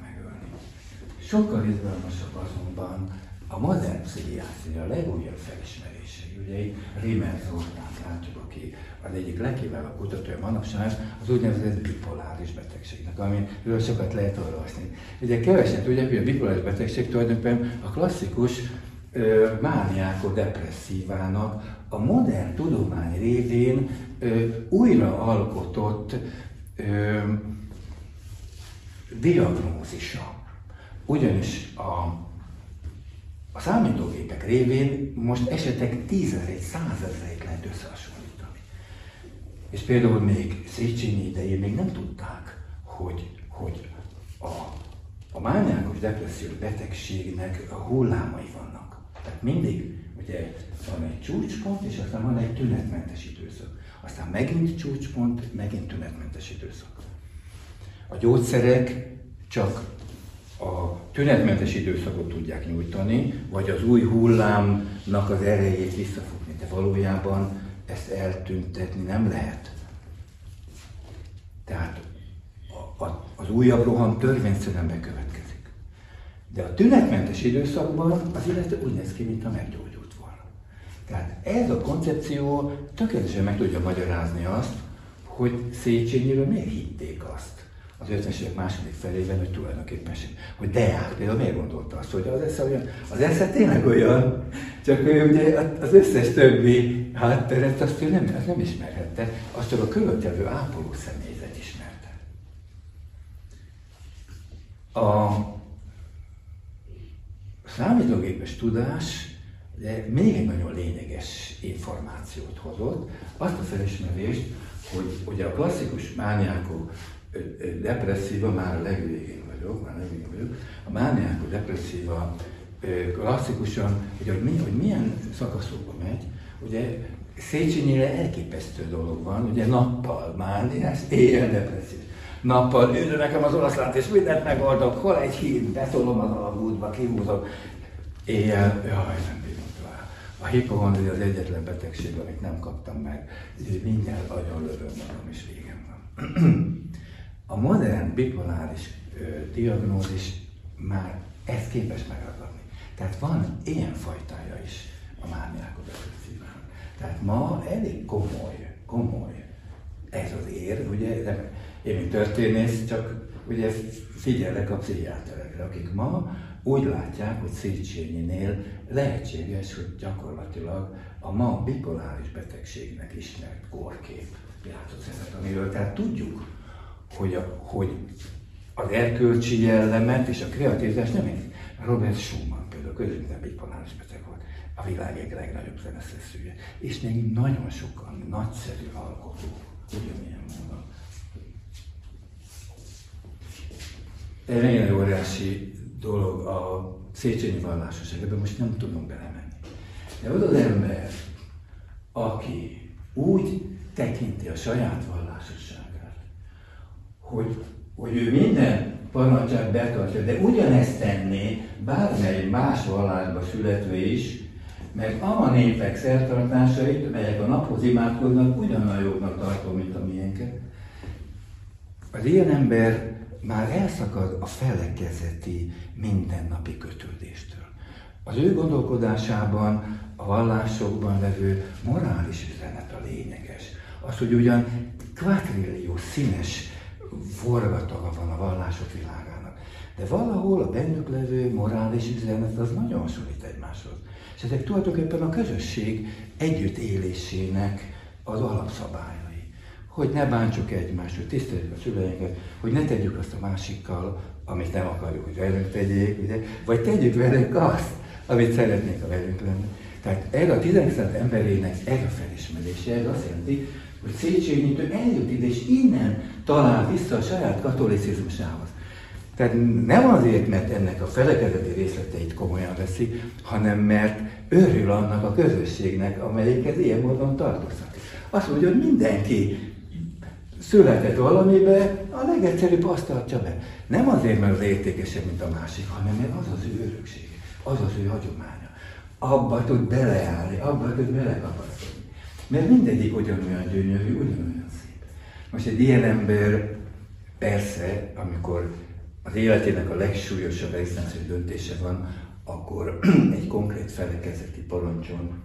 Sokkal izgalmasabb azonban a modern pszichiátria a legújabb felismerései. Ugye itt Rémer Zoltánt látjuk, aki az egyik legkiválóbb kutatója manapság, az úgynevezett bipoláris betegségnek, amiről sokat lehet olvasni. Ugye keveset tudják, hogy a bipoláris betegség tulajdonképpen a klasszikus mániáko-depresszívának a modern tudomány révén ö, újra alkotott ö, diagnózisa. Ugyanis a, a számítógépek révén most esetek tízezreit, százezreit lehet összehasonlítani. És például még Széchenyi idején még nem tudták, hogy, hogy a, a mániákos depressziós betegségnek hullámai vannak. Tehát mindig ugye van egy csúcspont, és aztán van egy tünetmentes időszak. Aztán megint csúcspont, megint tünetmentes időszak. A gyógyszerek csak a tünetmentes időszakot tudják nyújtani, vagy az új hullámnak az erejét visszafogni, de valójában ezt eltüntetni nem lehet. Tehát a, a, az újabb roham törvényszerűen bekövetkezik. De a tünetmentes időszakban az illető úgy néz ki, mint a meggyógyult volna. Tehát ez a koncepció tökéletesen meg tudja magyarázni azt, hogy Széchenyiről miért hitték azt, az 50-es évek második felében, hogy tulajdonképpen sem. Hogy Deák például miért gondolta azt, hogy az esze olyan, az esze tényleg olyan, csak ő ugye az összes többi hátteret azt ő nem, azt nem ismerhette, azt csak a körülöttevő ápoló személyzet ismerte. A számítógépes tudás de még egy nagyon lényeges információt hozott, azt a felismerést, hogy ugye a klasszikus mániákó depresszíva, már a legvégén vagyok, már legvégén vagyok, a mániákó depresszíva klasszikusan, ugye, hogy, mi, hogy milyen szakaszokba megy, ugye Széchenyire elképesztő dolog van, ugye nappal mániás, éjjel depresszív. Nappal ülő nekem az oroszlát, és mindent megoldok, hol egy híd, beszólom az alagútba, kihúzom. Éjjel, jaj, nem a hipohondria az egyetlen betegség, amit nem kaptam meg. Mindjárt agyon lövöm magam, és végem van. A modern bipoláris diagnózis már ezt képes megadni. Tehát van ilyen fajtája is a mániákos depresszívának. Tehát ma elég komoly, komoly ez az ér, ugye, de én, mint történész, csak ugye figyelek a pszichiáterekre, akik ma úgy látják, hogy Széchenyinél lehetséges, hogy gyakorlatilag a ma bipoláris betegségnek ismert korkép játszott szerepet, amiről tehát tudjuk, hogy, a, hogy az erkölcsi jellemet és a kreativitás nem értik. Robert Schumann például közvetlen bipoláris beteg volt, a világ egyik legnagyobb zeneszerzője, és még nagyon sokan nagyszerű alkotók, ugyanilyen módon. Egy óriási dolog a Széchenyi vallásoság, ebben most nem tudunk belemenni. De az az ember, aki úgy tekinti a saját vallásosságát, hogy, hogy ő minden parancsát betartja, de ugyanezt tenné bármely más vallásba születve is, mert a népek szertartásait, melyek a naphoz imádkoznak, ugyanolyan jobbnak tartom, mint a miénket. Az ilyen ember már elszakad a felekezeti mindennapi kötődéstől. Az ő gondolkodásában, a vallásokban levő morális üzenet a lényeges. Az, hogy ugyan kvadrillió színes forgataga van a vallások világának, de valahol a bennük levő morális üzenet az nagyon hasonlít egymáshoz. És ezek tulajdonképpen a közösség együttélésének az alapszabálya hogy ne bántsuk egymást, hogy tiszteljük a szüleinket, hogy ne tegyük azt a másikkal, amit nem akarjuk, hogy velünk tegyék, ugye? vagy tegyük velünk azt, amit szeretnék a velünk lenni. Tehát ez a 19 emberének ez a felismerése, ez azt jelenti, hogy Széchenyitől eljut ide, és innen talál vissza a saját katolicizmusához. Tehát nem azért, mert ennek a felekezeti részleteit komolyan veszi, hanem mert örül annak a közösségnek, amelyikhez ilyen módon tartozhat. Azt mondja, hogy mindenki született valamibe, a legegyszerűbb azt tartja be. Nem azért, mert az értékesebb, mint a másik, hanem mert az az ő öröksége, az az ő hagyománya. Abba tud beleállni, abba tud belekapaszkodni. Mert mindegyik ugyanolyan gyönyörű, ugyanolyan szép. Most egy ilyen ember persze, amikor az életének a legsúlyosabb egzisztenciális döntése van, akkor egy konkrét felekezeti parancson,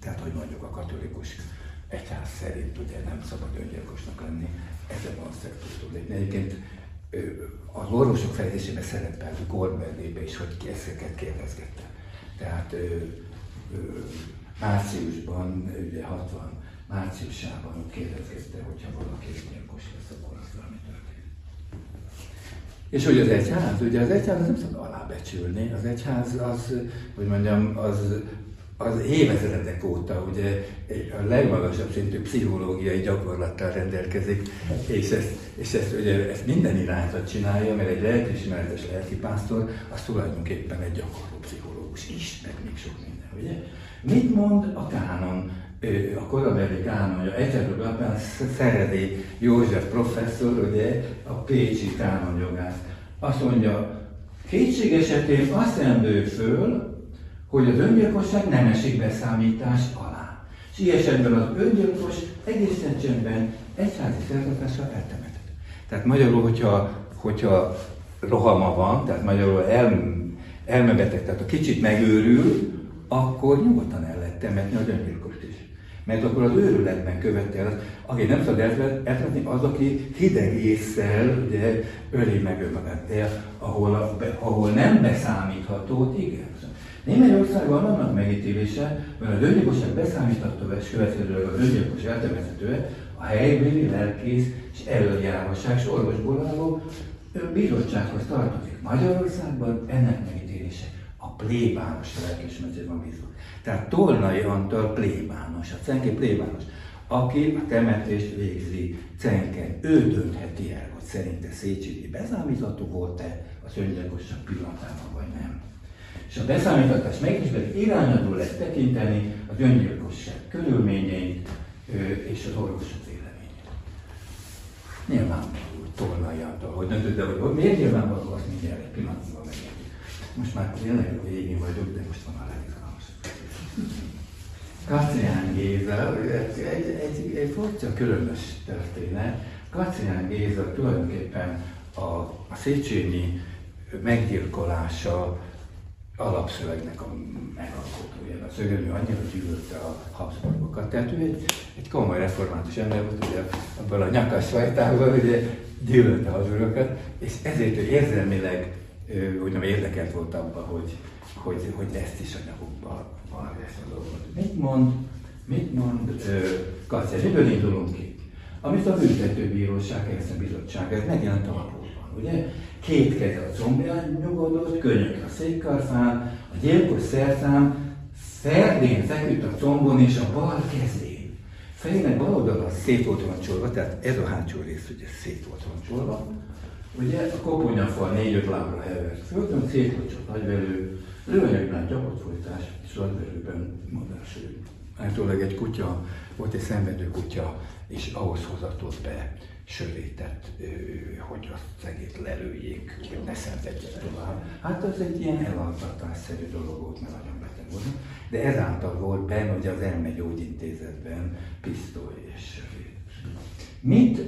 tehát hogy mondjuk a katolikus egyház szerint ugye nem szabad öngyilkosnak lenni, ezen a szektortól lépni. Egyébként az orvosok fejlesztésében szerepel Goldbergébe is, hogy ezeket kérdezgette. Tehát ö, ö, márciusban, ugye 60 márciusában kérdezgette, hogyha valaki öngyilkos lesz, akkor az valami történik. És hogy az egyház, ugye az egyház az nem szabad alábecsülni, az egyház az, hogy mondjam, az az évezredek óta ugye a legmagasabb szintű pszichológiai gyakorlattal rendelkezik, és ezt, és ezt, ugye, ezt minden irányzat csinálja, mert egy lelkiismeretes lelkipásztor az tulajdonképpen egy gyakorló pszichológus is, meg még sok minden, ugye? Mit mond a kánon, a korabeli kánonja, egyszerűbb alapján Szeredi József professzor, ugye, a Pécsi kánonjogász, azt mondja, kétség esetén azt emlő föl, hogy az öngyilkosság nem esik beszámítás alá. És ilyen esetben az öngyilkos egészen csendben egyházi szertartással eltemetett. Tehát magyarul, hogyha, hogyha rohama van, tehát magyarul el, elmebeteg, tehát a kicsit megőrül, akkor nyugodtan el lehet temetni az öngyilkost is. Mert akkor az őrületben követte el, aki nem szabad elvetni, az, aki hideg észsel ugye, öli meg önmagát, de ahol, a, ahol nem beszámítható, igen. Németországban annak megítélése, mert a öngyilkosság beszámítható következőleg az öngyilkos eltemethető, a helybéli lelkész és előjárosság és orvosból álló bizottsághoz tartozik. Magyarországban ennek megítélése a plébános lelkismeretben bízó. Tehát Tolnai Antal plébános, a Cenke plébános, aki a temetést végzi Cenken. Ő döntheti el, hogy szerinte Széchenyi beszámítható volt-e az öngyilkosság pillanatában, vagy nem. És a beszámítatás megismeri irányadó lehet tekinteni az öngyilkosság körülményeit és az orvosok véleményét. Nyilvánvaló Tolnai Antal, hogy döntött, de hogy miért nyilvánvaló, azt mindjárt egy pillanatban. Most már tényleg a végén vagyok, de most van a legizgalmas. Kacián Géza, egy, egy, egy, egy furcsa, különös történet. Kacián Géza tulajdonképpen a, a Széchenyi meggyilkolása alapszövegnek a megalkotója. A szögelő annyira gyűlölte a Habsburgokat. Tehát ő egy, egy komoly református ember volt, ugye abban a nyakas sajtával, ugye gyűlölte az öröket, és ezért ő érzelmileg úgy nem érdekelt volt abban, hogy, hogy, hogy ezt is anyagokban van ezt a dolgot. Mit mond, mit mond Kacser? Miből indulunk ki? Amit a büntetőbíróság, ezt a bizottság, ez megjelent a lapokban, ugye? Két keze a combján nyugodott, könyök a székkarfán, a gyilkos szerszám szerdén feküdt a combon és a bal kezén. Fejének bal oldala szét volt roncsolva, tehát ez a hátsó rész ugye szét volt roncsolva. Ugye a koponyafal négy-öt lábra hevert földön, szét volt csak nagyvelő, lőanyagban gyakott folytás, és nagyvelőben mondás, Állítólag egy kutya, volt egy szenvedő kutya, és ahhoz hozatott be sörétet, hogy a szegét lelőjék, hogy ne szenvedjen tovább. Hát az egy ilyen elaltatásszerű dolog volt, mert nagyon beteg volt. De ezáltal volt benne, hogy az elmegyógyintézetben pisztoly és sörét. Mit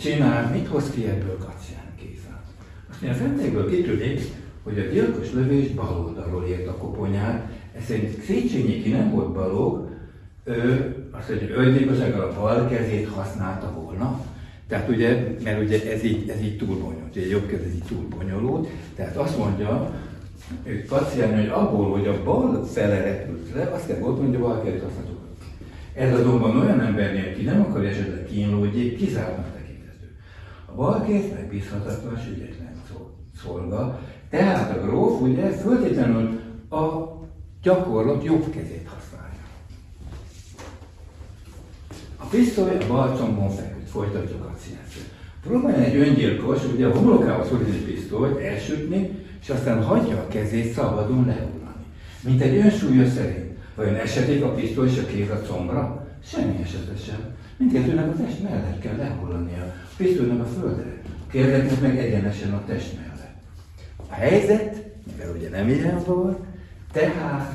csinál, mit hoz ki ebből Kacián Géza? Azt mondja, fentékből kitűnik, hogy a gyilkos lövés bal oldalról ért a koponyát, ez szerint Széchenyi ki nem volt balog, ő azt mondja, hogy öngyilkossággal a bal kezét használta volna, tehát ugye, mert ugye ez így, ez így túl bonyolult, ugye jobb kez ez így túl bonyolult, tehát azt mondja, Kacián, hogy abból, hogy a bal fele repült le, azt kell hogy a bal kezét használtuk. Ez azonban olyan embernél, aki nem akarja esetleg kínlódjék, kizárnak. A bal kéz megbízhatatlan és ügyetlen szolga, tehát a gróf ugye föltétlenül a gyakorlat jobb kezét A pisztoly a bal combon feküdt, folytatjuk a színezőt. Próbálja egy öngyilkos, ugye a homlokához szorít egy pisztolyt, elsütni, és aztán hagyja a kezét szabadon lehullani. Mint egy önsúlya szerint. Vajon esetik a pisztoly és a kéz a combra? Semmi esetben sem. Mindkettőnek a test mellett kell lehullania. A pisztolynak a földre. A kérdeknek meg egyenesen a test mellett. A helyzet, mivel ugye nem ilyen volt, tehát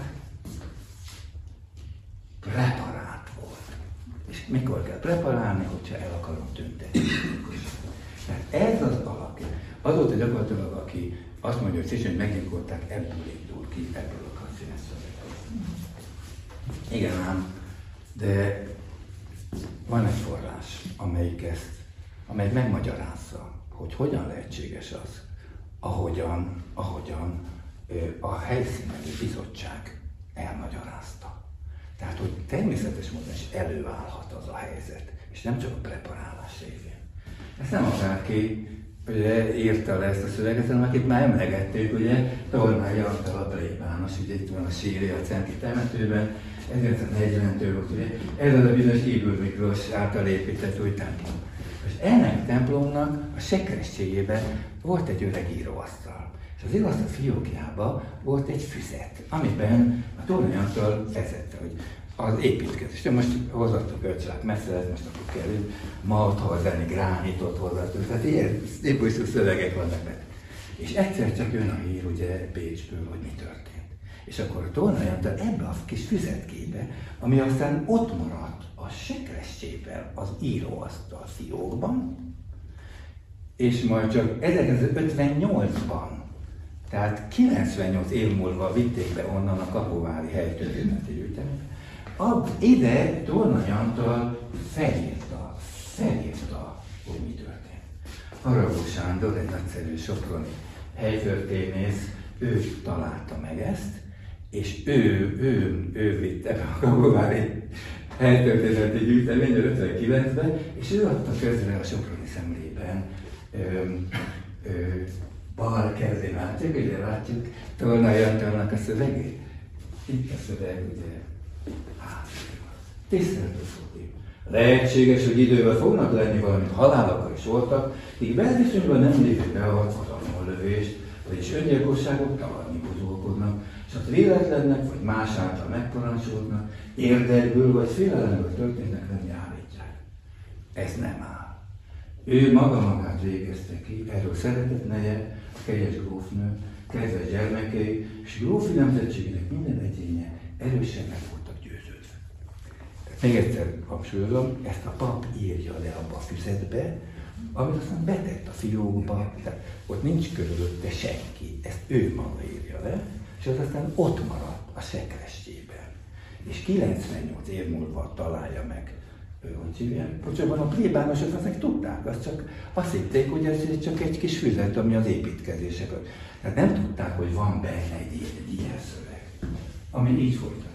preparál mikor kell preparálni, hogyha el akarom tüntetni. Tehát ez az alapja. Az volt egy gyakorlatilag, aki azt mondja, hogy Széchenyi meggyilkolták, ebből indul ki, ebből a színeszövegből. Igen ám, de van egy forrás, amelyik ezt, amely megmagyarázza, hogy hogyan lehetséges az, ahogyan, ahogyan a helyszíneli bizottság elmagyarázta. Tehát, hogy természetes módon is előállhat az a helyzet, és nem csak a preparálás révén. Ezt nem akárki ugye, írta le ezt a szöveget, hanem akit már emlegettük, ugye, Tornály Antal a plébános, ugye itt van a sírja a Centi temetőben, 1940-től volt, ugye, ez az a bizonyos Ibül Miklós által épített új templom. És ennek a templomnak a sekerességében volt egy öreg íróasztal. És az igaz a fiókjában volt egy füzet, amiben a tornyantal vezette, hogy az építkezés. De most hozott a kölcsönök messze, ez most akkor kell malt hozzá, gránitot hozzá, tehát ilyen épülsző szövegek vannak benne. És egyszer csak jön a hír ugye Bécsből, hogy mi történt. És akkor a tornajantal ebbe a kis füzetkébe, ami aztán ott maradt a sekressével az íróasztal fiókban, és majd csak 1958-ban tehát 98 év múlva vitték be onnan a Kapovári helytörténeti gyűjteményt. ab, ide Tornai Antal felírta, felírta, hogy mi történt. Haragó Sándor, egy nagyszerű soproni helytörténész, ő találta meg ezt, és ő, ő, ő vitte a Kapovári helytörténeti gyűjteményre 59-ben, és ő adta közre a Soproni szemlében ö, ö, bal kezén látjuk, ugye látjuk Tornai Antalnak a szövegét. Itt a szöveg, ugye, tiszteletre szóljuk. Lehetséges, hogy idővel fognak lenni valamint halálak is voltak, így belviszonyban nem lépik be a lövést, vagyis öngyilkosságok buzolkodnak, és ha véletlennek vagy más által megparancsoltnak, érdekből vagy félelemből történnek lenni állítják. Ez nem áll. Ő maga magát végezte ki, erről szeretett neje, a kegyes grófnő, kedves gyermekei, és grófi nemzetségének minden egyénye erősen meg voltak győződve. Még egyszer hangsúlyozom, ezt a pap írja le abba a füzetbe, amit aztán betett a fiókba, tehát ott nincs körülötte senki, ezt ő maga írja le, és az aztán ott maradt a szekrestjében. És 98 év múlva találja meg hogy hívják, pocsakban a plébánosok azok tudták, azt csak azt hitték, hogy ez csak egy kis füzet, ami az építkezések. Tehát nem tudták, hogy van benne egy, egy ilyen szöveg, ami így folytatódik.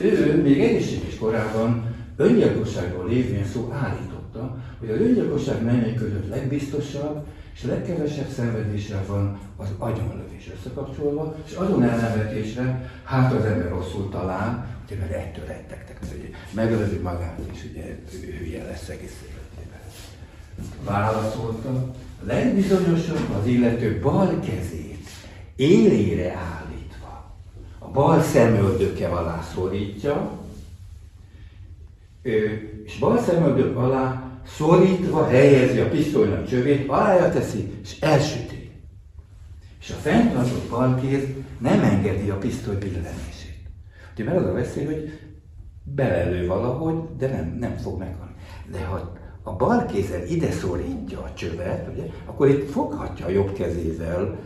Ő még egészséges korában öngyilkosságról lévén szó állította, hogy az öngyilkosság mennyei között legbiztosabb és a legkevesebb szenvedésre van az agyonlövés összekapcsolva, és azon elnevetésre, hát az ember rosszul talál, ugye mert ettől rettegtek, mert ugye megölözi magát, és ugye hülye lesz egész életében. Válaszolta, legbizonyosabb az illető bal kezét élére állítva, a bal szemöldöke alá szorítja, és bal szemöldök alá szorítva helyezi a pisztolynak csövét, alája teszi, és elsüti. És a fenntartott balkéz nem engedi a pisztoly billenését. Ugye mert az a veszély, hogy belelő valahogy, de nem, nem fog meghalni. De ha a bal kézzel ide szorítja a csövet, ugye, akkor itt foghatja a jobb kezével,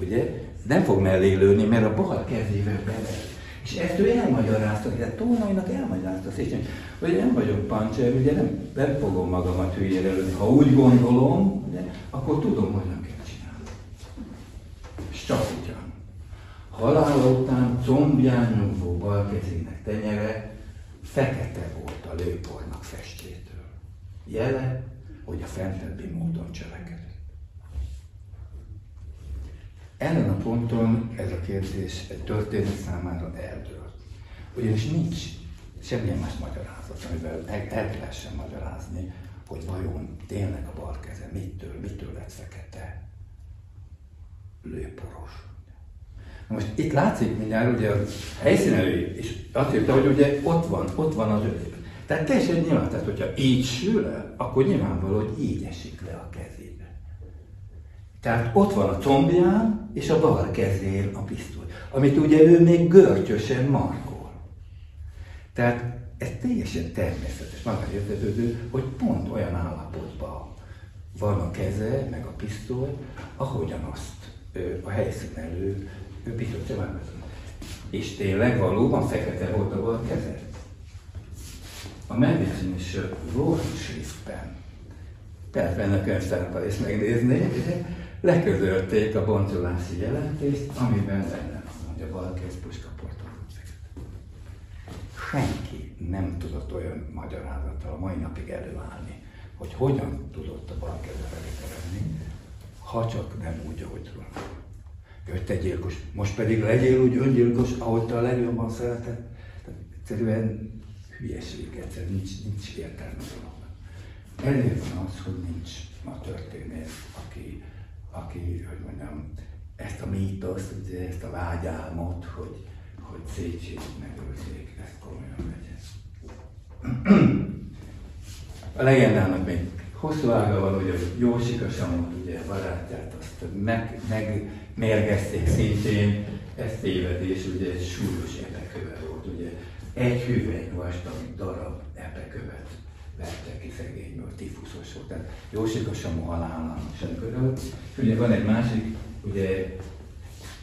ugye, nem fog mellé mert a bal kezével belelő. És ezt ő elmagyarázta, tehát Tónainak elmagyarázta hogy, hogy nem vagyok pancser, ugye nem, nem fogom magamat hülyére előni. Ha úgy gondolom, ugye, akkor tudom, hogy nem kell csinálni. És csak ugyan. Halála után combján nyugvó bal kezének tenyere fekete volt a lőpornak festétől. Jele, hogy a fentebbi módon cselekedett. Ezen a ponton ez a kérdés egy történet számára eldőlt. Ugyanis nincs semmilyen más magyarázat, amivel el, el lehessen magyarázni, hogy vajon tényleg a bal keze mitől, mitől lett fekete, lőporos. Na most itt látszik mindjárt, ugye a helyszínelő és azt írta, hogy ugye ott van, ott van az ölében. Tehát teljesen nyilván, tehát hogyha így sül el, akkor nyilvánvaló, hogy így esik. Tehát ott van a combján, és a bal kezén a pisztoly, amit ugye ő még görcsösen markol. Tehát ez teljesen természetes, magát értetődő, hogy pont olyan állapotban van a keze, meg a pisztoly, ahogyan azt ő, a helyszínelő ő biztos És tényleg valóban fekete volt a bal keze? A is Wurfschriftben, tehát benne a könyvtárban is megnézni, leközölték a boncolási jelentést, amiben benne van, hogy a balkész puskaporton Senki nem tudott olyan magyarázattal a mai napig előállni, hogy hogyan tudott a balkész felé ha csak nem úgy, ahogy róla. Hogy te gyilkos, most pedig legyél úgy öngyilkos, ahogy te a legjobban szereted. Tehát egyszerűen hülyeség, egyszerűen nincs, nincs értelme dolognak. Ezért van az, hogy nincs ma történész, aki aki, hogy mondjam, ezt a mítoszt, ezt a vágyálmot, hogy, hogy Széchenyi megölték, ezt komolyan vegye. A legendának még hosszú ága van, hogy a Jósika Samot, ugye barátját, azt meg, megmérgezték szintén, ez tévedés, ugye egy súlyos epeköve volt, ugye egy hüvely vastag darab epekövet vette ki szegényből, tifuszos volt. Tehát Jósika Samu halála sem körül. Ugye van egy másik, ugye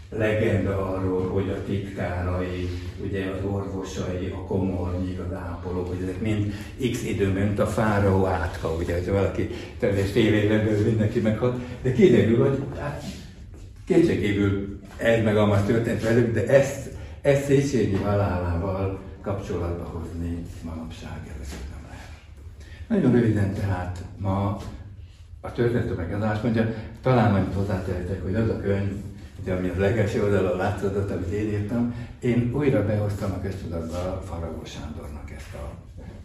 legenda arról, hogy a titkárai, ugye az orvosai, a komornyik, az ápolók, hogy ezek mind x időben, mint a fáraó átka, ugye, hogy valaki teljes belül mindenki meghalt, de kiderül, hogy hát kétségkívül ez meg amaz történt velük, de ezt, ezt Széchenyi halálával kapcsolatba hozni manapság ezeket. Nagyon röviden tehát ma a történetek az azt mondja, talán majd hozzátehetek, hogy az a könyv, ugye, ami az legelső oldalon látszott, amit én írtam, én újra behoztam a köztudatba Faragó Sándornak ezt a,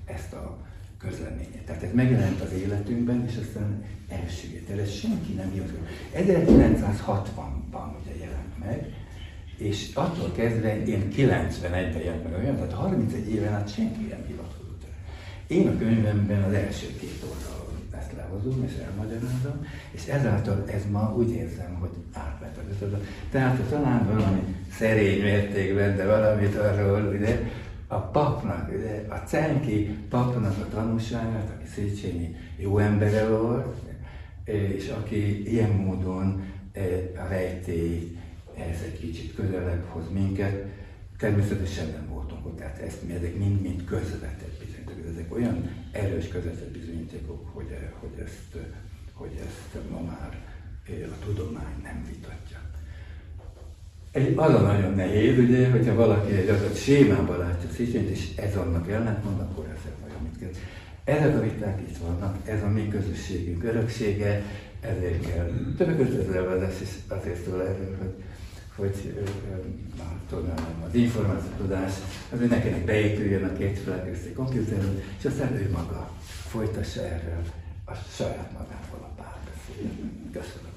ezt a közleményét. Tehát ez megjelent az életünkben, és aztán elsüllyedt el. Ez senki nem írt. 1960-ban ugye jelent meg, és attól kezdve én 91-ben jelent meg olyan, tehát 31 éven át senki nem hivatkozott Én a könyvemben az első két oldal ezt lehozom és elmagyarázom, és ezáltal ez ma úgy érzem, hogy átvett a Tehát talán valami szerény mértékben, de valamit arról, ugye, a papnak, ugye, a Cenki papnak a tanúságát, aki Széchenyi jó embere volt, és aki ilyen módon e, a rejtély ez egy kicsit közelebb hoz minket, természetesen nem voltunk ott, tehát ezt mi ezek mind-mind közvetett ezek olyan erős közvetett bizonyítékok, hogy, hogy, ezt, hogy ezt ma már a tudomány nem vitatja. Egy, az a nagyon nehéz, ugye, hogyha valaki egy adott sémában látja Széchenyi, és ez annak ellentmond, akkor ezzel vajon mit kell. Ezek a viták itt vannak, ez a mi közösségünk öröksége, ezért kell. Többek között ez levezés is azért szól erről, hogy, hogy tudom, az információ tudás, az, nekinek beépüljön a két felelősség komputeron, és aztán ő maga folytassa erről a saját magával a párbeszédet. Köszönöm.